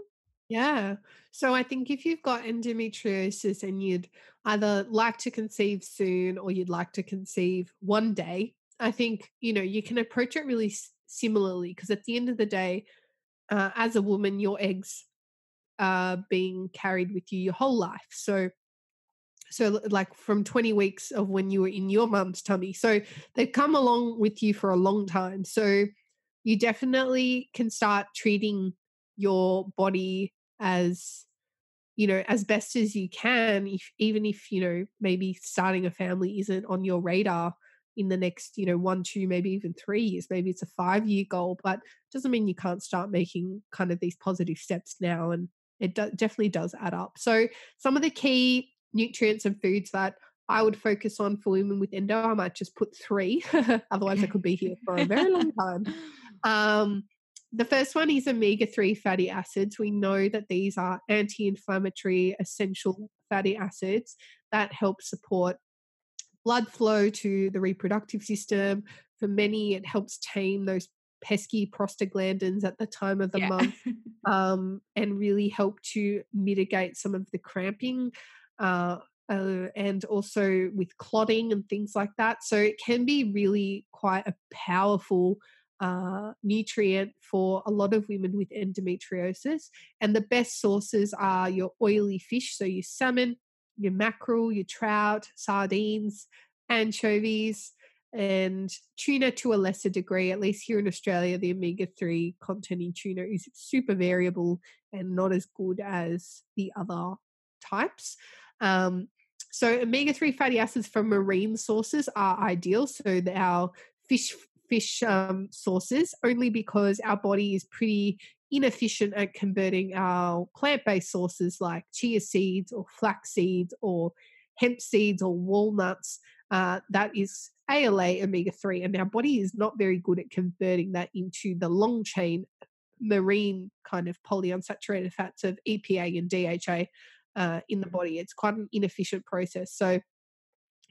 Speaker 2: Yeah. So I think if you've got endometriosis and you'd either like to conceive soon or you'd like to conceive one day, I think, you know, you can approach it really similarly because at the end of the day, uh, as a woman, your eggs are being carried with you your whole life. So, so like from 20 weeks of when you were in your mum's tummy. So they've come along with you for a long time. So you definitely can start treating your body as you know as best as you can if even if you know maybe starting a family isn't on your radar in the next you know one two maybe even three years maybe it's a five year goal but doesn't mean you can't start making kind of these positive steps now and it do- definitely does add up so some of the key nutrients and foods that I would focus on for women with endo. I might just put three, [laughs] otherwise I could be here for a very long time. [laughs] Um, the first one is omega 3 fatty acids. We know that these are anti inflammatory essential fatty acids that help support blood flow to the reproductive system. For many, it helps tame those pesky prostaglandins at the time of the yeah. month [laughs] um, and really help to mitigate some of the cramping. Uh, uh, and also with clotting and things like that. So it can be really quite a powerful uh, nutrient for a lot of women with endometriosis. And the best sources are your oily fish, so your salmon, your mackerel, your trout, sardines, anchovies, and tuna to a lesser degree. At least here in Australia, the omega 3 content in tuna is super variable and not as good as the other types. Um, so, omega 3 fatty acids from marine sources are ideal. So, our fish fish um, sources only because our body is pretty inefficient at converting our plant-based sources like chia seeds or flax seeds or hemp seeds or walnuts uh, that is ALA omega 3 and our body is not very good at converting that into the long chain marine kind of polyunsaturated fats of EPA and DHA uh, in the body. It's quite an inefficient process. So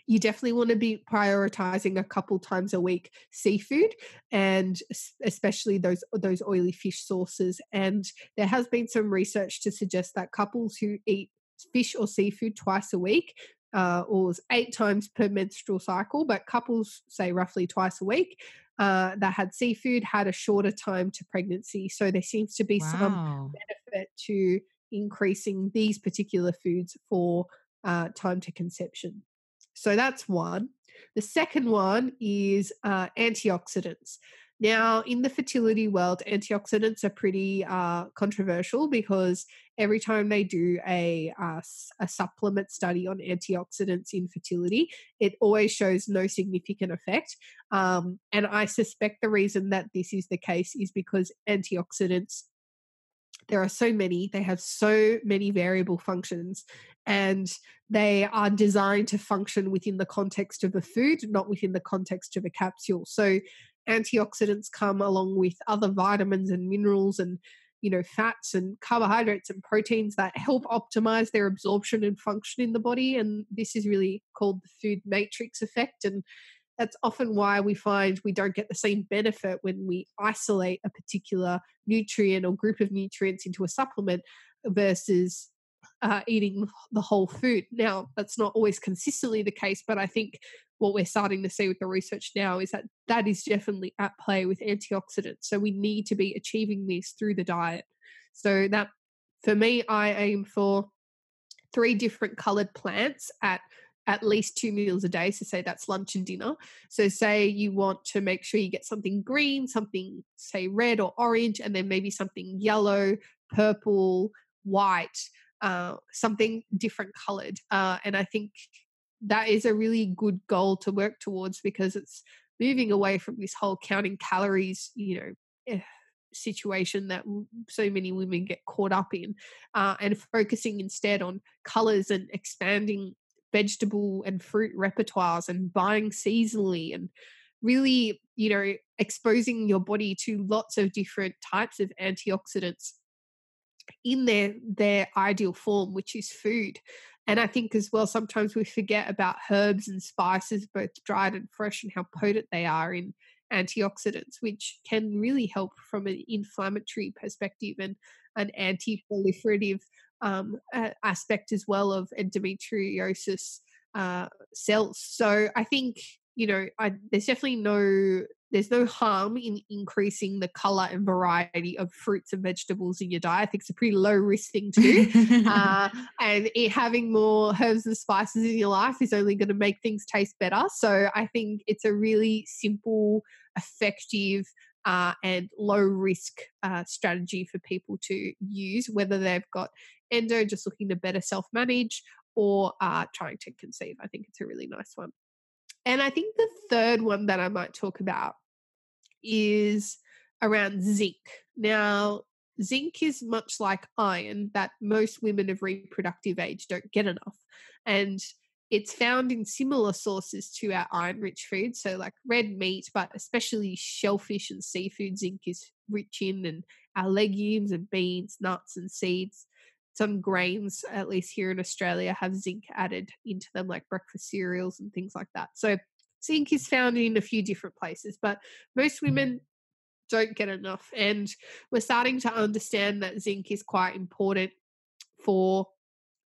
Speaker 2: you definitely want to be prioritizing a couple times a week seafood and especially those those oily fish sources and there has been some research to suggest that couples who eat fish or seafood twice a week uh, or eight times per menstrual cycle but couples say roughly twice a week uh, that had seafood had a shorter time to pregnancy so there seems to be wow. some benefit to increasing these particular foods for uh, time to conception so that's one. The second one is uh, antioxidants. Now, in the fertility world, antioxidants are pretty uh, controversial because every time they do a, uh, a supplement study on antioxidants in fertility, it always shows no significant effect. Um, and I suspect the reason that this is the case is because antioxidants there are so many they have so many variable functions and they are designed to function within the context of a food not within the context of a capsule. So antioxidants come along with other vitamins and minerals and you know fats and carbohydrates and proteins that help optimize their absorption and function in the body and this is really called the food matrix effect and that's often why we find we don't get the same benefit when we isolate a particular nutrient or group of nutrients into a supplement versus uh, eating the whole food. Now, that's not always consistently the case, but I think what we're starting to see with the research now is that that is definitely at play with antioxidants. So we need to be achieving this through the diet. So that for me, I aim for three different colored plants at at least two meals a day. So, say that's lunch and dinner. So, say you want to make sure you get something green, something, say, red or orange, and then maybe something yellow, purple, white, uh, something different colored. Uh, and I think that is a really good goal to work towards because it's moving away from this whole counting calories, you know. Eh, situation that so many women get caught up in uh, and focusing instead on colors and expanding vegetable and fruit repertoires and buying seasonally and really, you know, exposing your body to lots of different types of antioxidants in their their ideal form, which is food. And I think as well, sometimes we forget about herbs and spices, both dried and fresh, and how potent they are in antioxidants, which can really help from an inflammatory perspective and an anti-proliferative um, aspect as well of endometriosis uh, cells. So I think you know I, there's definitely no there's no harm in increasing the color and variety of fruits and vegetables in your diet. I think it's a pretty low risk thing to do. [laughs] uh, and it, having more herbs and spices in your life is only going to make things taste better. So I think it's a really simple, effective, uh, and low risk uh, strategy for people to use, whether they've got endo just looking to better self manage or uh, trying to conceive. I think it's a really nice one. And I think the third one that I might talk about is around zinc. Now, zinc is much like iron that most women of reproductive age don't get enough. And it's found in similar sources to our iron rich foods, so like red meat, but especially shellfish and seafood, zinc is rich in, and our legumes and beans, nuts and seeds some grains, at least here in Australia, have zinc added into them, like breakfast cereals and things like that. So, zinc is found in a few different places, but most mm. women don't get enough. And we're starting to understand that zinc is quite important for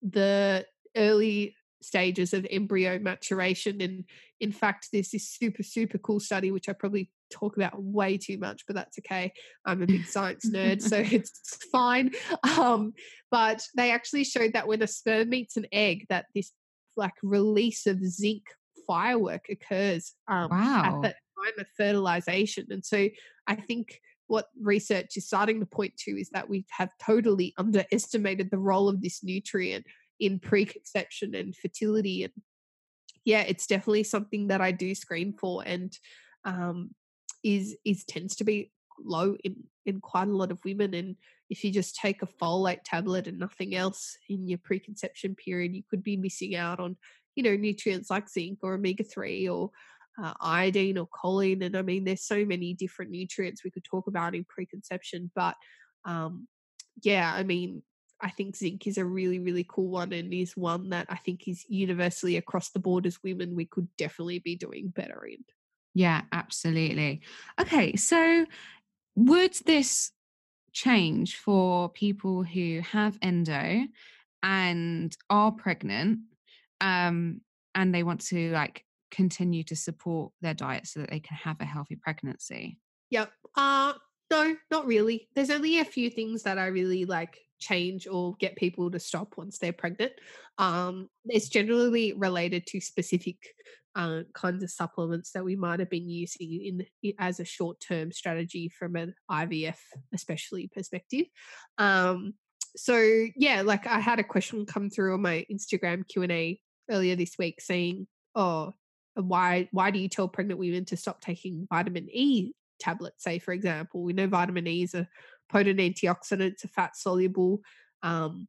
Speaker 2: the early stages of embryo maturation. And in fact, there's this super, super cool study, which I probably talk about way too much, but that's okay. I'm a big science nerd, so [laughs] it's fine. Um, but they actually showed that when a sperm meets an egg, that this like release of zinc firework occurs um, wow. at that time of fertilization. And so I think what research is starting to point to is that we have totally underestimated the role of this nutrient in preconception and fertility and yeah it's definitely something that i do screen for and um, is is tends to be low in in quite a lot of women and if you just take a folate tablet and nothing else in your preconception period you could be missing out on you know nutrients like zinc or omega-3 or uh, iodine or choline and i mean there's so many different nutrients we could talk about in preconception but um yeah i mean I think zinc is a really, really cool one and is one that I think is universally across the board as women we could definitely be doing better in.
Speaker 1: Yeah, absolutely. Okay, so would this change for people who have endo and are pregnant um and they want to like continue to support their diet so that they can have a healthy pregnancy?
Speaker 2: Yep. Uh no, not really. There's only a few things that I really like change or get people to stop once they're pregnant. Um, it's generally related to specific uh, kinds of supplements that we might have been using in as a short term strategy from an IVF, especially perspective. Um, so yeah, like I had a question come through on my Instagram Q and A earlier this week saying, "Oh, why why do you tell pregnant women to stop taking vitamin E tablets, say, for example. We know vitamin E is a potent antioxidant, it's a fat soluble, um,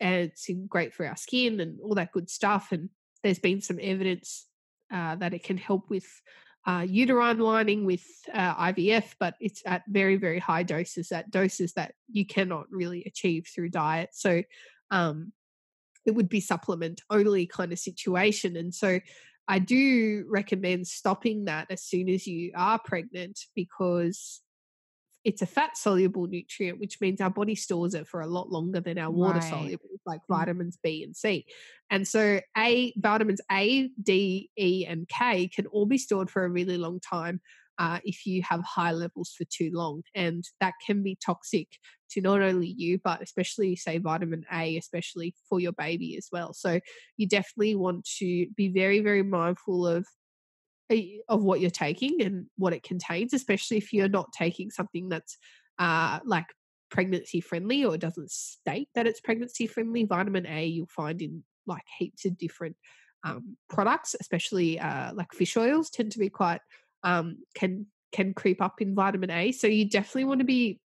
Speaker 2: and it's great for our skin and all that good stuff. And there's been some evidence uh, that it can help with uh, uterine lining with uh, IVF, but it's at very, very high doses, at doses that you cannot really achieve through diet. So um, it would be supplement only kind of situation. And so I do recommend stopping that as soon as you are pregnant because it's a fat soluble nutrient, which means our body stores it for a lot longer than our water right. soluble, like mm. vitamins B and C. And so, A, vitamins A, D, E, and K can all be stored for a really long time uh, if you have high levels for too long. And that can be toxic to not only you, but especially, say, vitamin A, especially for your baby as well. So you definitely want to be very, very mindful of eh, of what you're taking and what it contains, especially if you're not taking something that's uh, like pregnancy friendly or doesn't state that it's pregnancy friendly. Vitamin A you'll find in like heaps of different um, products, especially uh, like fish oils, tend to be quite um, can can creep up in vitamin A. So you definitely want to be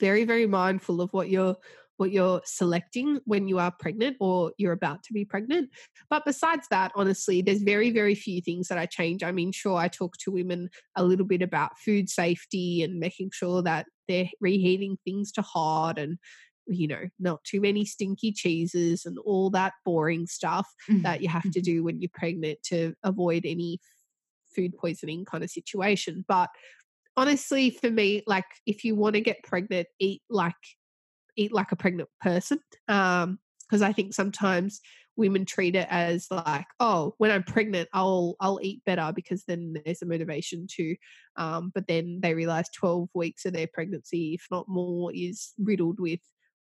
Speaker 2: very very mindful of what you're what you're selecting when you are pregnant or you're about to be pregnant. But besides that, honestly, there's very, very few things that I change. I mean, sure, I talk to women a little bit about food safety and making sure that they're reheating things to hot and you know, not too many stinky cheeses and all that boring stuff mm-hmm. that you have to mm-hmm. do when you're pregnant to avoid any food poisoning kind of situation. But honestly, for me, like if you want to get pregnant, eat like eat like a pregnant person. Um, because I think sometimes women treat it as like, oh, when I'm pregnant, I'll I'll eat better because then there's a motivation to. Um, but then they realize 12 weeks of their pregnancy, if not more, is riddled with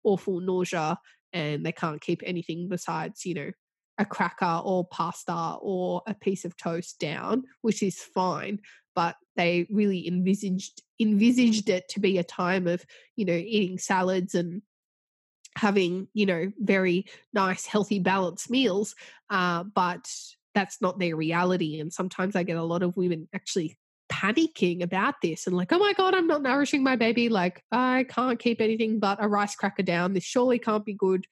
Speaker 2: awful nausea, and they can't keep anything besides, you know, a cracker or pasta or a piece of toast down, which is fine. But they really envisaged envisaged it to be a time of, you know, eating salads and having, you know, very nice, healthy, balanced meals. Uh, but that's not their reality. And sometimes I get a lot of women actually panicking about this and like, oh my God, I'm not nourishing my baby. Like, I can't keep anything but a rice cracker down. This surely can't be good.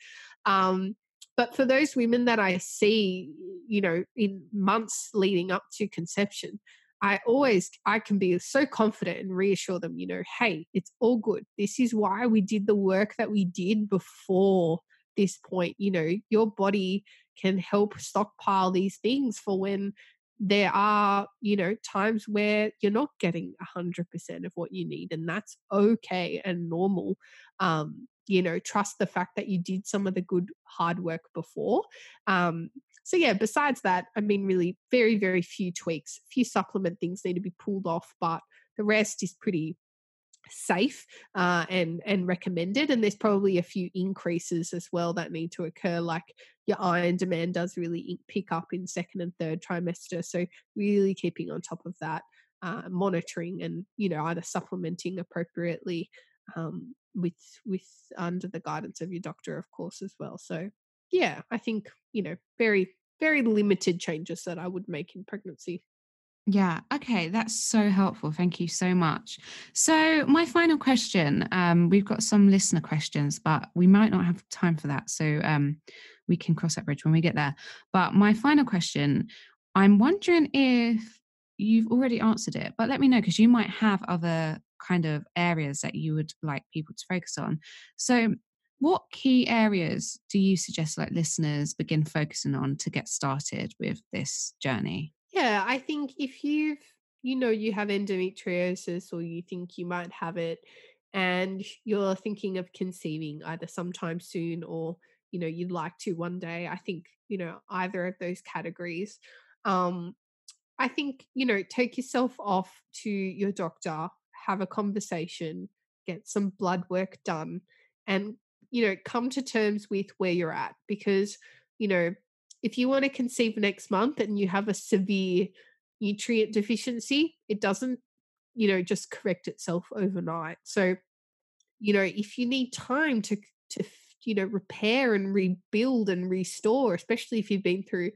Speaker 2: Um, but for those women that I see, you know, in months leading up to conception, I always I can be so confident and reassure them, you know, hey, it's all good. This is why we did the work that we did before this point. You know, your body can help stockpile these things for when there are, you know, times where you're not getting 100% of what you need and that's okay and normal. Um you know trust the fact that you did some of the good hard work before um, so yeah besides that i mean really very very few tweaks few supplement things need to be pulled off but the rest is pretty safe uh, and and recommended and there's probably a few increases as well that need to occur like your iron demand does really pick up in second and third trimester so really keeping on top of that uh, monitoring and you know either supplementing appropriately um, with with under the guidance of your doctor, of course, as well. So yeah, I think you know very very limited changes that I would make in pregnancy.
Speaker 1: Yeah, okay, that's so helpful. Thank you so much. So, my final question um, we've got some listener questions, but we might not have time for that. So, um, we can cross that bridge when we get there. But my final question I'm wondering if you've already answered it, but let me know because you might have other kind of areas that you would like people to focus on. So, what key areas do you suggest like listeners begin focusing on to get started with this journey?
Speaker 2: Yeah, I think if you've you know you have endometriosis or you think you might have it and you're thinking of conceiving either sometime soon or you know you'd like to one day i think you know either of those categories um i think you know take yourself off to your doctor have a conversation get some blood work done and you know come to terms with where you're at because you know if you want to conceive next month and you have a severe nutrient deficiency it doesn't you know just correct itself overnight. So you know if you need time to to you know repair and rebuild and restore especially if you've been through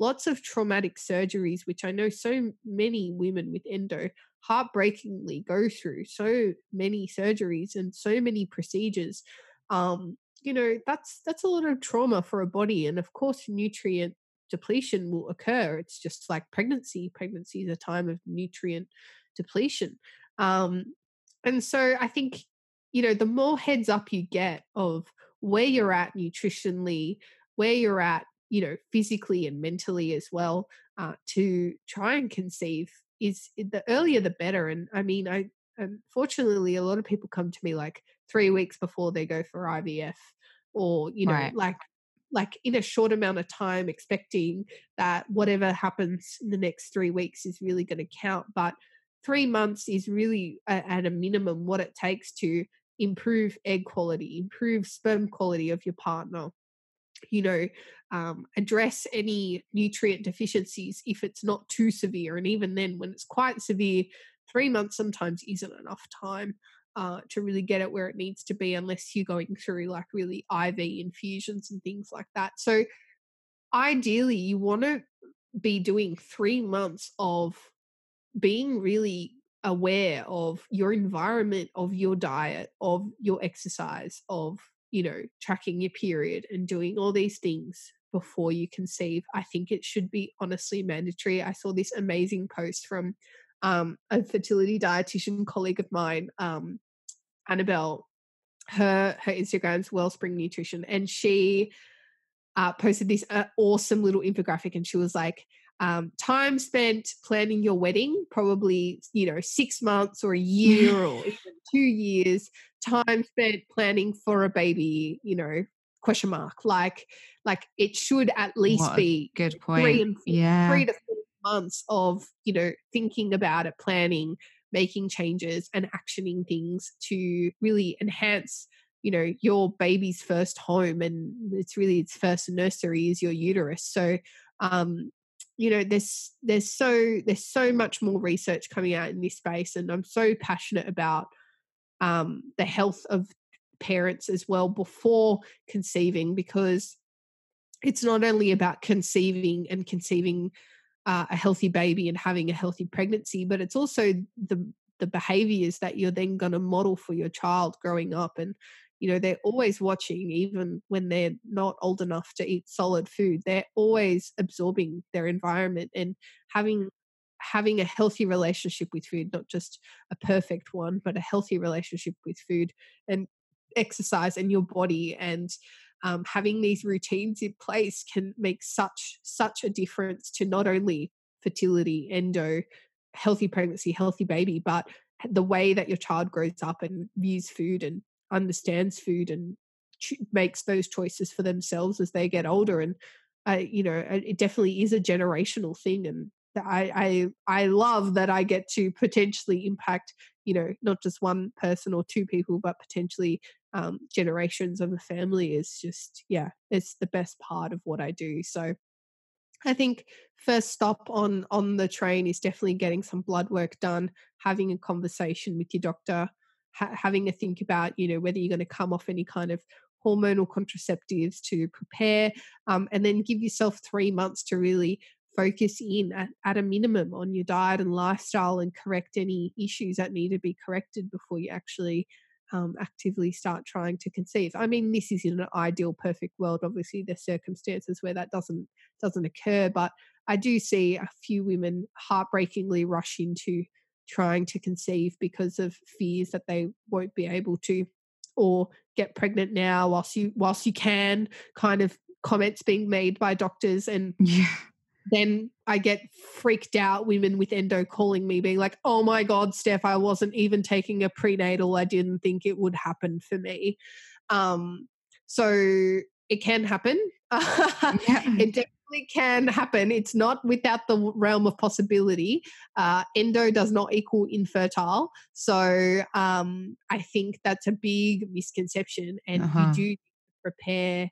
Speaker 2: lots of traumatic surgeries which i know so many women with endo heartbreakingly go through so many surgeries and so many procedures um you know that's that's a lot of trauma for a body and of course nutrient depletion will occur. It's just like pregnancy pregnancy is a time of nutrient depletion um and so i think you know the more heads up you get of where you're at nutritionally, where you're at, you know, physically and mentally as well, uh, to try and conceive is the earlier the better. And I mean, I um, unfortunately a lot of people come to me like three weeks before they go for IVF, or you know, right. like like in a short amount of time, expecting that whatever happens in the next three weeks is really going to count, but three months is really at a minimum what it takes to improve egg quality, improve sperm quality of your partner, you know, um, address any nutrient deficiencies if it's not too severe. And even then, when it's quite severe, three months sometimes isn't enough time uh, to really get it where it needs to be unless you're going through like really IV infusions and things like that. So, ideally, you want to be doing three months of being really aware of your environment, of your diet, of your exercise, of, you know, tracking your period and doing all these things before you conceive. I think it should be honestly mandatory. I saw this amazing post from um, a fertility dietitian colleague of mine, um, Annabelle. Her her Instagram's Wellspring Nutrition, and she uh, posted this uh, awesome little infographic, and she was like, um, time spent planning your wedding, probably, you know, six months or a year [laughs] or even two years, time spent planning for a baby, you know, question mark. Like, like it should at least be
Speaker 1: good point.
Speaker 2: Three, and four, yeah. three to four months of, you know, thinking about it, planning, making changes and actioning things to really enhance you know your baby's first home and it's really its first nursery is your uterus so um you know there's there's so there's so much more research coming out in this space and i'm so passionate about um, the health of parents as well before conceiving because it's not only about conceiving and conceiving uh, a healthy baby and having a healthy pregnancy but it's also the the behaviors that you're then going to model for your child growing up and you know they're always watching even when they're not old enough to eat solid food they're always absorbing their environment and having having a healthy relationship with food not just a perfect one but a healthy relationship with food and exercise and your body and um, having these routines in place can make such such a difference to not only fertility endo healthy pregnancy healthy baby but the way that your child grows up and views food and understands food and ch- makes those choices for themselves as they get older and I, you know it definitely is a generational thing and I, I I love that I get to potentially impact you know not just one person or two people but potentially um, generations of a family is just yeah it's the best part of what I do. So I think first stop on on the train is definitely getting some blood work done having a conversation with your doctor ha- having to think about, you know, whether you're going to come off any kind of hormonal contraceptives to prepare, um, and then give yourself three months to really focus in at, at, a minimum on your diet and lifestyle and correct any issues that need to be corrected before you actually um, actively start trying to conceive. I mean, this is in an ideal, perfect world. Obviously, there's circumstances where that doesn't doesn't occur, but I do see a few women heartbreakingly rush into trying to conceive because of fears that they won't be able to or get pregnant now whilst you whilst you can kind of comments being made by doctors and
Speaker 1: Yeah.
Speaker 2: then I get freaked out women with endo calling me being like, "Oh my god, Steph, I wasn't even taking a prenatal. I didn't think it would happen for me." Um so it can happen. [laughs]
Speaker 1: Yeah.
Speaker 2: it can happen. It's not without the realm of possibility. Uh, endo does not equal infertile. So um, I think that's a big misconception. And
Speaker 1: Uh-huh.
Speaker 2: you do prepare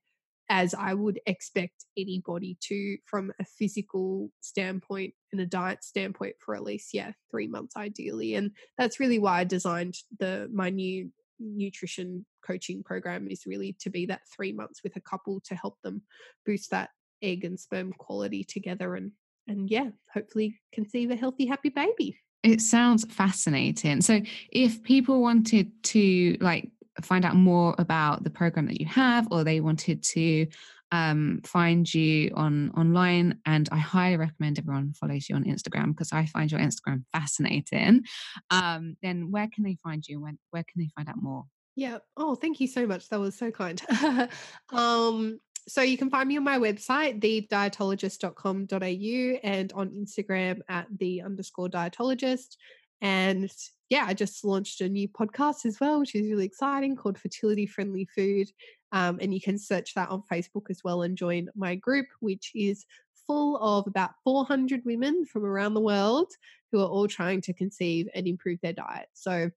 Speaker 2: as I would expect anybody to from a physical standpoint and a diet standpoint for at least, yeah, three months ideally. And that's really why I designed the my new nutrition coaching program is really to be that three months with a couple to help them boost that egg and sperm quality together and and yeah hopefully conceive a healthy happy baby
Speaker 1: It sounds fascinating. So, if people wanted to like find out more about the program that you have, or they wanted to um, find you on online, and I highly recommend everyone follows you on Instagram because I find your Instagram fascinating. Um, then where can they find you? When where can they find out more?
Speaker 2: yeah oh thank you so much that was so kind [laughs] um so you can find me on my website thedietologist.com.au and on instagram at the underscore dietologist. And yeah i just launched a new podcast as well which is really exciting called fertility friendly food. Um, and you can search that on facebook as well and join my group which is full of about 400 women from around the world who are all trying to conceive and improve their diet. So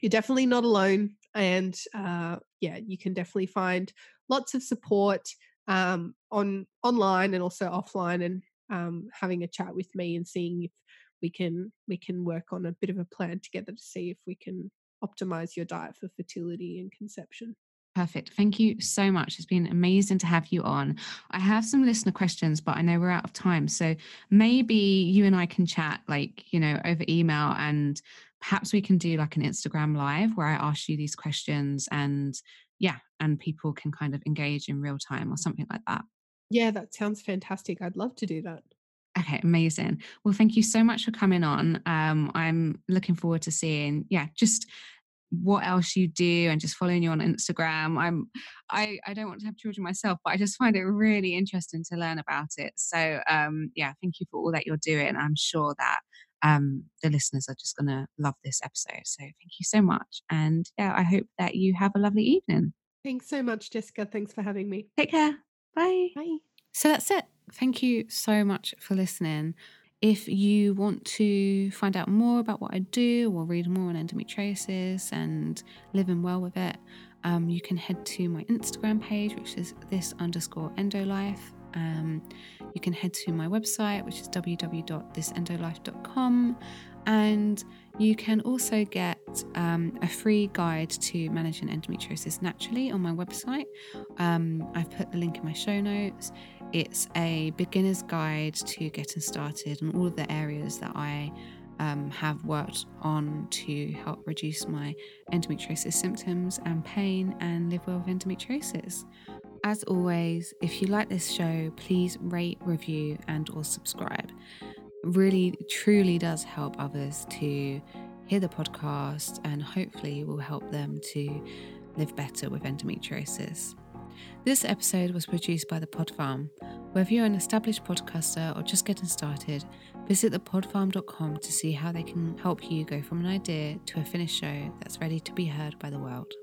Speaker 2: you're definitely not alone. And uh, yeah you can definitely find lots of support um, on online and also offline and um, having a chat with me and seeing if we can we can work on a bit of a plan together to see if we can optimize your diet for fertility and conception
Speaker 1: Perfect. Thank you so much. It's been amazing to have you on. I have some listener questions, but I know we're out of time. So maybe you and I can chat, like, you know, over email and perhaps we can do like an Instagram live where I ask you these questions and yeah, and people can kind of engage in real time or something like that.
Speaker 2: yeah that sounds fantastic i'd love to do that
Speaker 1: Okay, amazing. Well, thank you so much for coming on. Um, I'm looking forward to seeing, yeah, just what else you do and just following you on Instagram. I'm I I don't want to have children myself, but I just find it really interesting to learn about it. So um yeah, thank you for all that you're doing. I'm sure that um the listeners are just gonna love this episode. So thank you so much. And yeah, I hope that you have a lovely evening.
Speaker 2: thanks so much jessica thanks for having me
Speaker 1: Take care. Bye.
Speaker 2: bye
Speaker 1: So that's it. Thank you so much for listening. If you want to find out more about what I do or read more on endometriosis and living well with it, um, you can head to my Instagram page, which is this underscore endolife. Um, you can head to my website, which is www.thisendolife.com. And you can also get um, a free guide to managing endometriosis naturally on my website. Um, I've put the link in my show notes. It's a beginner's guide to getting started on all of the areas that I um, have worked on to help reduce my endometriosis symptoms and pain and live well with endometriosis. As always, if you like this show, please rate, review, and or subscribe. It really, truly does help others to hear the podcast and hopefully will help them to live better with endometriosis. This episode was produced by The Pod Farm. Whether you're an established podcaster or just getting started, visit thepodfarm.com to see how they can help you go from an idea to a finished show that's ready to be heard by the world.